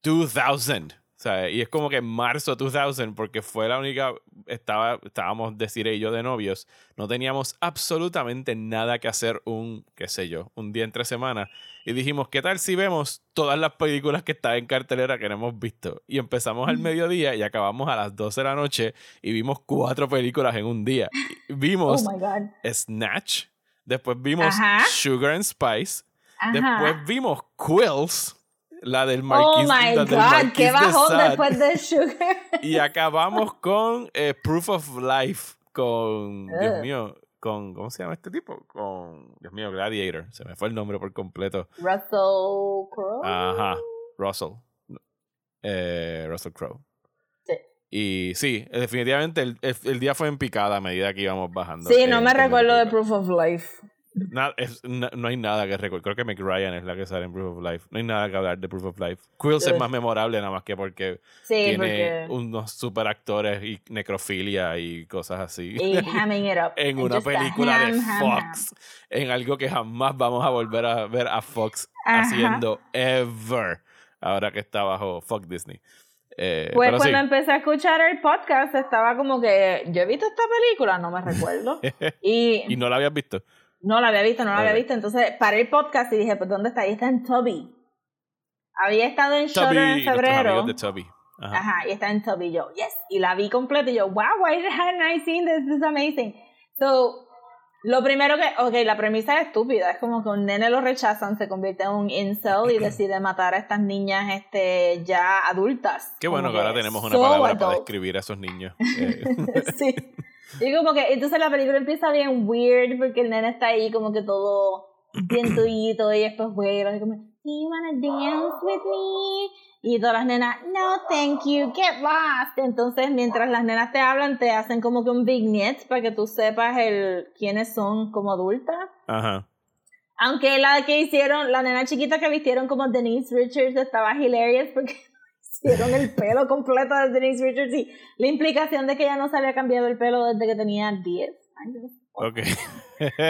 2000, o sea, y es como que en marzo 2000, porque fue la única, estaba, estábamos Desiree y yo de novios, no teníamos absolutamente nada que hacer un, qué sé yo, un día entre semana, y dijimos, ¿qué tal si vemos todas las películas que están en cartelera que no hemos visto? Y empezamos al mediodía y acabamos a las 12 de la noche y vimos cuatro películas en un día. Y Oh Vimos god. Snatch, después vimos Ajá. Sugar and Spice, Ajá. después vimos Quills, la del Marquis, oh my god, Marquis qué de bajón Sade, después de Sugar. y acabamos con eh, Proof of Life, con, Dios mío, con, ¿cómo se llama este tipo? Con, Dios mío, Gladiator, se me fue el nombre por completo. Russell Crowe. Ajá, Russell. Eh, Russell Crowe. Sí. Y sí, definitivamente el, el- el día fue en picada a medida que íbamos bajando. Sí, no me recuerdo de. Proof of Life. Na- es- na- no hay nada que recuerdo. Creo que Meg Ryan es la que sale en Proof of Life. No hay nada que hablar de Proof of Life. Quills es más memorable nada más que porque Sí, tiene porque. unos super actores y necrofilia y cosas así. Y hamming it up. en And una película de ham, ham, Fox. En algo que jamás vamos a volver a ver a Fox Ajá. haciendo ever. Ahora que está bajo Fox Disney. Eh, Pues sí. cuando empecé a escuchar el podcast estaba como que yo he visto esta película, no me recuerdo. y, y no la habías visto. No la había visto, no la había visto. Entonces paré el podcast y dije, pues ¿dónde está? Y está en Toby. Había estado en Tubby, en febrero. de Tubby. Ajá. Ajá, y está en Toby. Yo, yes. Y la vi completa y yo, wow, why hadn't I seen this? This is amazing. So, lo primero que, ok, la premisa es estúpida. Es como que un nene lo rechazan, se convierte en un incel y decide matar a estas niñas este, ya adultas. Qué bueno que ahora tenemos una so palabra para describir a esos niños. Eh, sí. Y como que, entonces la película empieza bien weird porque el nene está ahí como que todo bien tuito y después güey, así como, Do you wanna dance with me? Y todas las nenas, no, thank you, get lost. Entonces, mientras las nenas te hablan, te hacen como que un vignette para que tú sepas el quiénes son como adultas. Ajá. Aunque la que hicieron, la nena chiquita que vistieron como Denise Richards estaba hilarious porque hicieron el pelo completo de Denise Richards y la implicación de que ella no se había cambiado el pelo desde que tenía 10 años. Ok.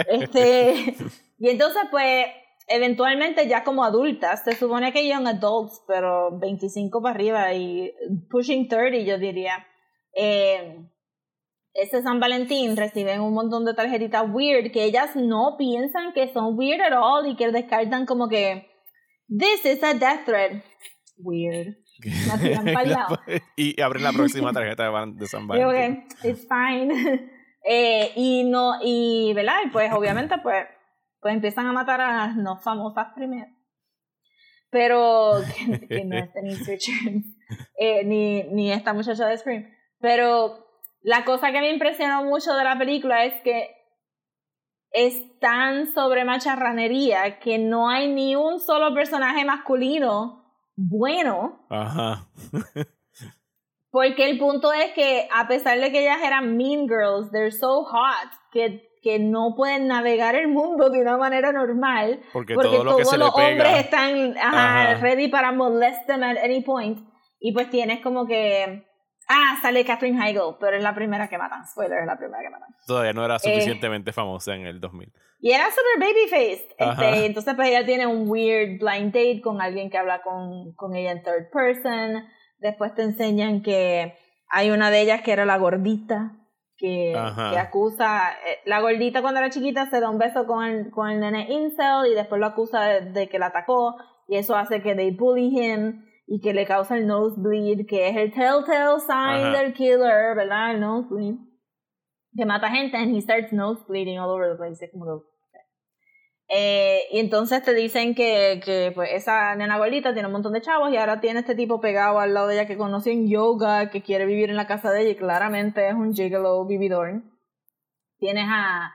Este, y entonces, pues, eventualmente ya como adultas, se supone que young adults, pero 25 para arriba y pushing 30, yo diría. Eh, ese San Valentín reciben un montón de tarjetitas weird que ellas no piensan que son weird at all y que descartan como que this is a death threat. Weird. La tiran pa'l lado. y abren la próxima tarjeta de, Van- de San Valentín. ok, it's fine. Eh, y no, y ¿verdad? Y pues obviamente pues, pues empiezan a matar a las no famosas primero. Pero que, que no es Denise Richards, eh, ni, ni esta muchacha de Scream. Pero la cosa que me impresionó mucho de la película es que es tan sobre macharranería que no hay ni un solo personaje masculino bueno. Ajá. Porque el punto es que a pesar de que ellas eran mean girls, they're so hot que, que no pueden navegar el mundo de una manera normal. Porque, Porque, todo lo todos los hombres están ajá, Ajá. ready para molest them at any point. Y pues tienes como que... Ah, sale Catherine Heigl, pero es la primera que matan. Spoiler, es la primera que matan. Todavía no Eh, era suficientemente famosa en el 2000. Y era super babyface. Este, entonces, pues ella tiene un weird blind date con alguien que habla con, con ella en third person. Después te enseñan que hay una de ellas que era la gordita, que, que acusa. eh, La gordita cuando era chiquita se da un beso con el, con el nene incel y después lo acusa de, de que la atacó. Y eso hace que they bully him y que le causa el nosebleed, que es el telltale sign Ajá. del killer, ¿verdad? El nosebleed que mata gente and he starts nosebleeding all over the place. Es como que, Eh, y entonces te dicen que, que pues esa nena gordita tiene un montón de chavos y ahora tiene este tipo pegado al lado de ella que conoce en yoga, que quiere vivir en la casa de ella y claramente es un gigolo vividor. Tienes a,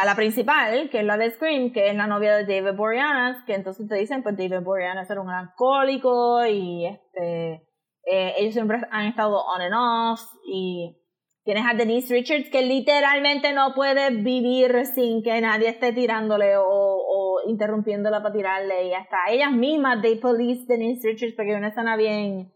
a la principal, que es la de Scream, que es la novia de David Boreanaz, que entonces te dicen, pues David Boreanaz era un alcohólico y este eh, ellos siempre han estado on and off y tienes a Denise Richards que literalmente no puede vivir sin que nadie esté tirándole o, o interrumpiéndola para tirarle. Y hasta ellas mismas they police Denise Richards porque una escena bien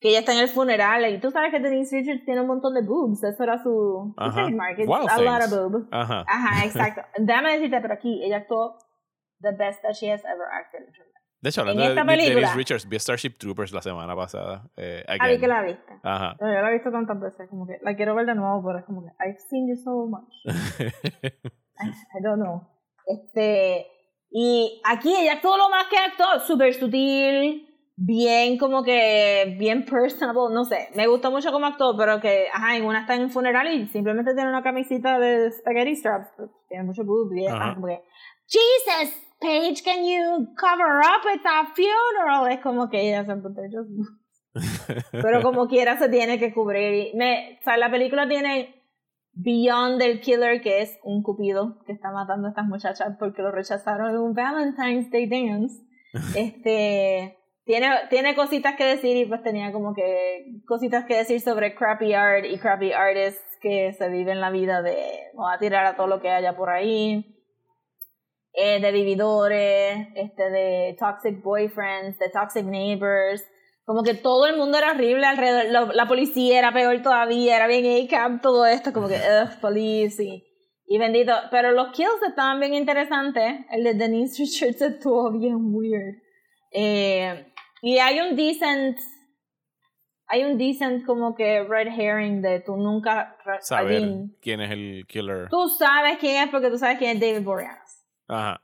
que ella está en el funeral y tú sabes que Denise Richards tiene un montón de boobs eso era su, trademark a lot of boobs Ajá. ajá exacto déjame decirte pero aquí ella actuó the best that she has ever acted in her life De hecho, hablando En esta de película- Richards, vi Starship Troopers la semana pasada. Eh, ah vi again. que la viste Ajá. Yo la he visto tantas veces, como que la quiero ver de nuevo, pero es como que I've seen you so much. I, I don't know. Este, y aquí ella actuó lo más que actuó, súper sutil, bien como que, bien personable, no sé, me gustó mucho como actuó, pero que, ajá, en una está en un funeral y simplemente tiene una camisita de spaghetti straps, tiene mucho boob y Ajá. como que, Jesus, Paige, can you cover up at that funeral? Es como que ella se just pero como quiera se tiene que cubrir. Y Me, o sea, la película tiene Beyond el Killer, que es un cupido que está matando a estas muchachas porque lo rechazaron en un Valentine's Day Dance. Este tiene, tiene cositas que decir y pues tenía como que cositas que decir sobre crappy art y crappy artists que se viven la vida de vamos a tirar a todo lo que haya por ahí. Eh, de vividores, este, de toxic boyfriends, de toxic neighbors, como que todo el mundo era horrible alrededor, la, policía era peor todavía, era bien A-Camp, todo esto, como que, ugh, police, y, y bendito. Pero los kills estaban bien interesantes, el de Denise Richards estuvo bien weird. Eh, y hay un decent, hay un decent como que red herring de tú nunca, Saber quién es el killer. tú sabes quién es porque tú sabes quién es David Boreanaz. Ajá.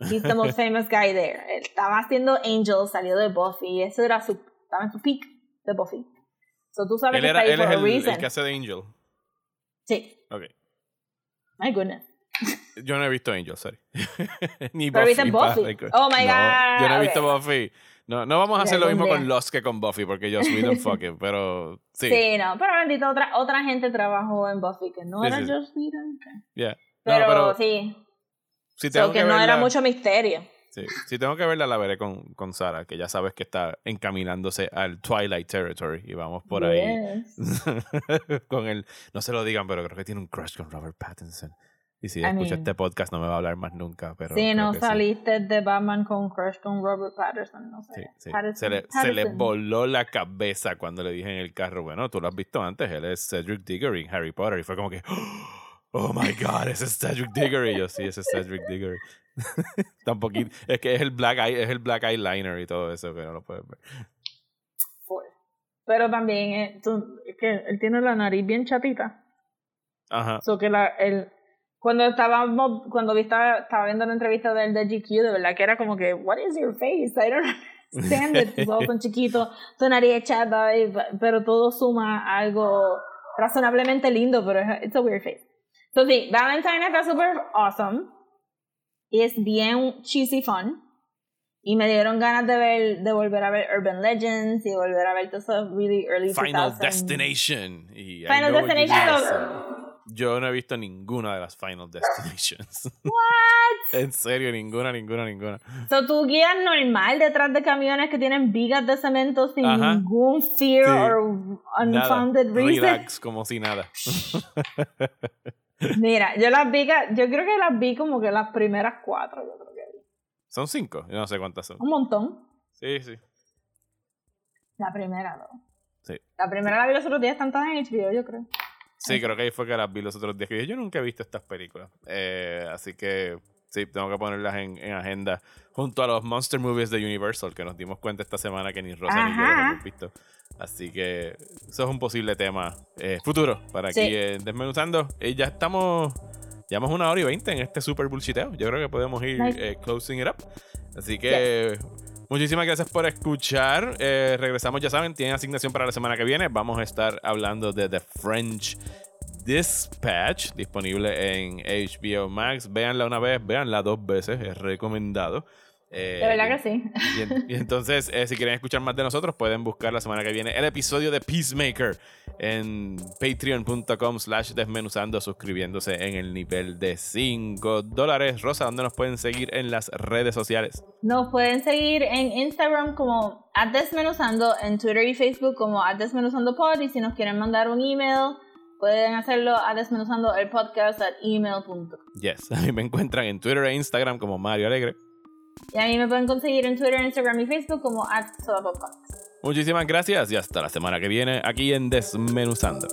He's the most famous guy there. Él estaba haciendo Angel, salió de Buffy. Ese era su, estaba en su peak de Buffy. So tú sabes Él, que era, está ahí él es for a el, reason. el que hace de Angel. Sí. Ok. My goodness. Yo no he visto Angel, sorry. Ni Buffy. recordar. Oh my No, God. Yo no he Ok. visto Buffy. No, no vamos a hacer lo mismo día. con Lost que con Buffy, porque yo soy un fuck it, pero sí. Sí. no. Pero bendito, otra, otra gente trabajó en Buffy que no Sí, era sí. Joss Whedon. Yeah. No, Pero, sí. si So tengo que que no era mucho misterio. Sí, si tengo que verla, la veré con, con Sara, que ya sabes que está encaminándose al Twilight Territory y vamos por ahí con el. No se lo digan, pero creo que tiene un crush con Robert Pattinson. Y si I escucha mean- este podcast, no me va a hablar más nunca. Pero Si no que sí. saliste de Batman con Crush con Robert Patterson, no sé. Sí, sí. Patterson, Se, le, se le voló la cabeza cuando le dije en el carro, bueno, tú lo has visto antes, él es Cedric Diggory en Harry Potter. Y fue como que, oh my god, ese es Cedric Diggory. Yo, sí, ese es Cedric Diggory. Tampoco, es que es el black eye, es el black eyeliner y todo eso que no lo puedes ver. Pero también eh, es que él tiene la nariz bien chatita. Ajá. So que la, el, cuando estábamos, cuando vi, estaba, estaba viendo la entrevista del de GQ, de verdad que era como que, what is your face? I don't understand it. Tus ojos son chiquitos, tu nariz y- pero todo suma algo razonablemente lindo, pero es it's a weird face. Entonces sí, Valentine está super awesome. Es bien cheesy fun. Y me dieron ganas de ver, de volver a ver Urban Legends y volver a ver todos esos really early Final 2000s. Destination. Y Final Destination. Yo no he visto ninguna de las Final Destinations. What? en serio, ninguna, ninguna, ninguna. So, tú guías normal detrás de camiones que tienen vigas de cemento sin Ajá. ningún fear Sí. or Nada. unfounded reason. Relax, como si nada. Mira, yo las vi, yo creo que las vi como que las primeras cuatro, yo creo que vi. Son cinco, yo no sé cuántas son. Un montón. Sí, sí. La primera, ¿no? Sí. La primera la vi los otros días, están todas en HBO, yo creo. Sí, creo que ahí fue que las vi los otros días. Que yo nunca he visto estas películas. Eh, así que sí, tengo que ponerlas en, en agenda junto a los Monster Movies de Universal, que nos dimos cuenta esta semana que ni Rosa ni yo los hemos visto. Así que eso es un posible tema eh, futuro para aquí Sí. en Desmenuzando. Y ya estamos, llevamos una hora y veinte en este super bullshiteo. Yo creo que podemos ir eh, closing it up. Así que muchísimas gracias por escuchar. Eh, regresamos, ya saben, tienen asignación para la semana que viene. Vamos a estar hablando de The French Dispatch, disponible en HBO Max. Véanla una vez, véanla dos veces, es recomendado. Eh, De verdad que sí. y, en- y entonces, eh, si quieren escuchar más de nosotros, pueden buscar la semana que viene el episodio de Peacemaker en patreon.com slash desmenuzando, suscribiéndose en el nivel de 5 dólares. Rosa, ¿dónde nos pueden seguir en las redes sociales? Nos pueden seguir en Instagram como Desmenuzando, en Twitter y Facebook como @desmenuzandopod y si nos quieren mandar un email pueden hacerlo a desmenuzando el podcast at email.com. Yes, a mí me encuentran en Twitter e Instagram como Mario Alegre. Y a mí me pueden conseguir en Twitter, Instagram y Facebook como @sodapodcast. Muchísimas gracias y hasta la semana que viene aquí en Desmenuzando.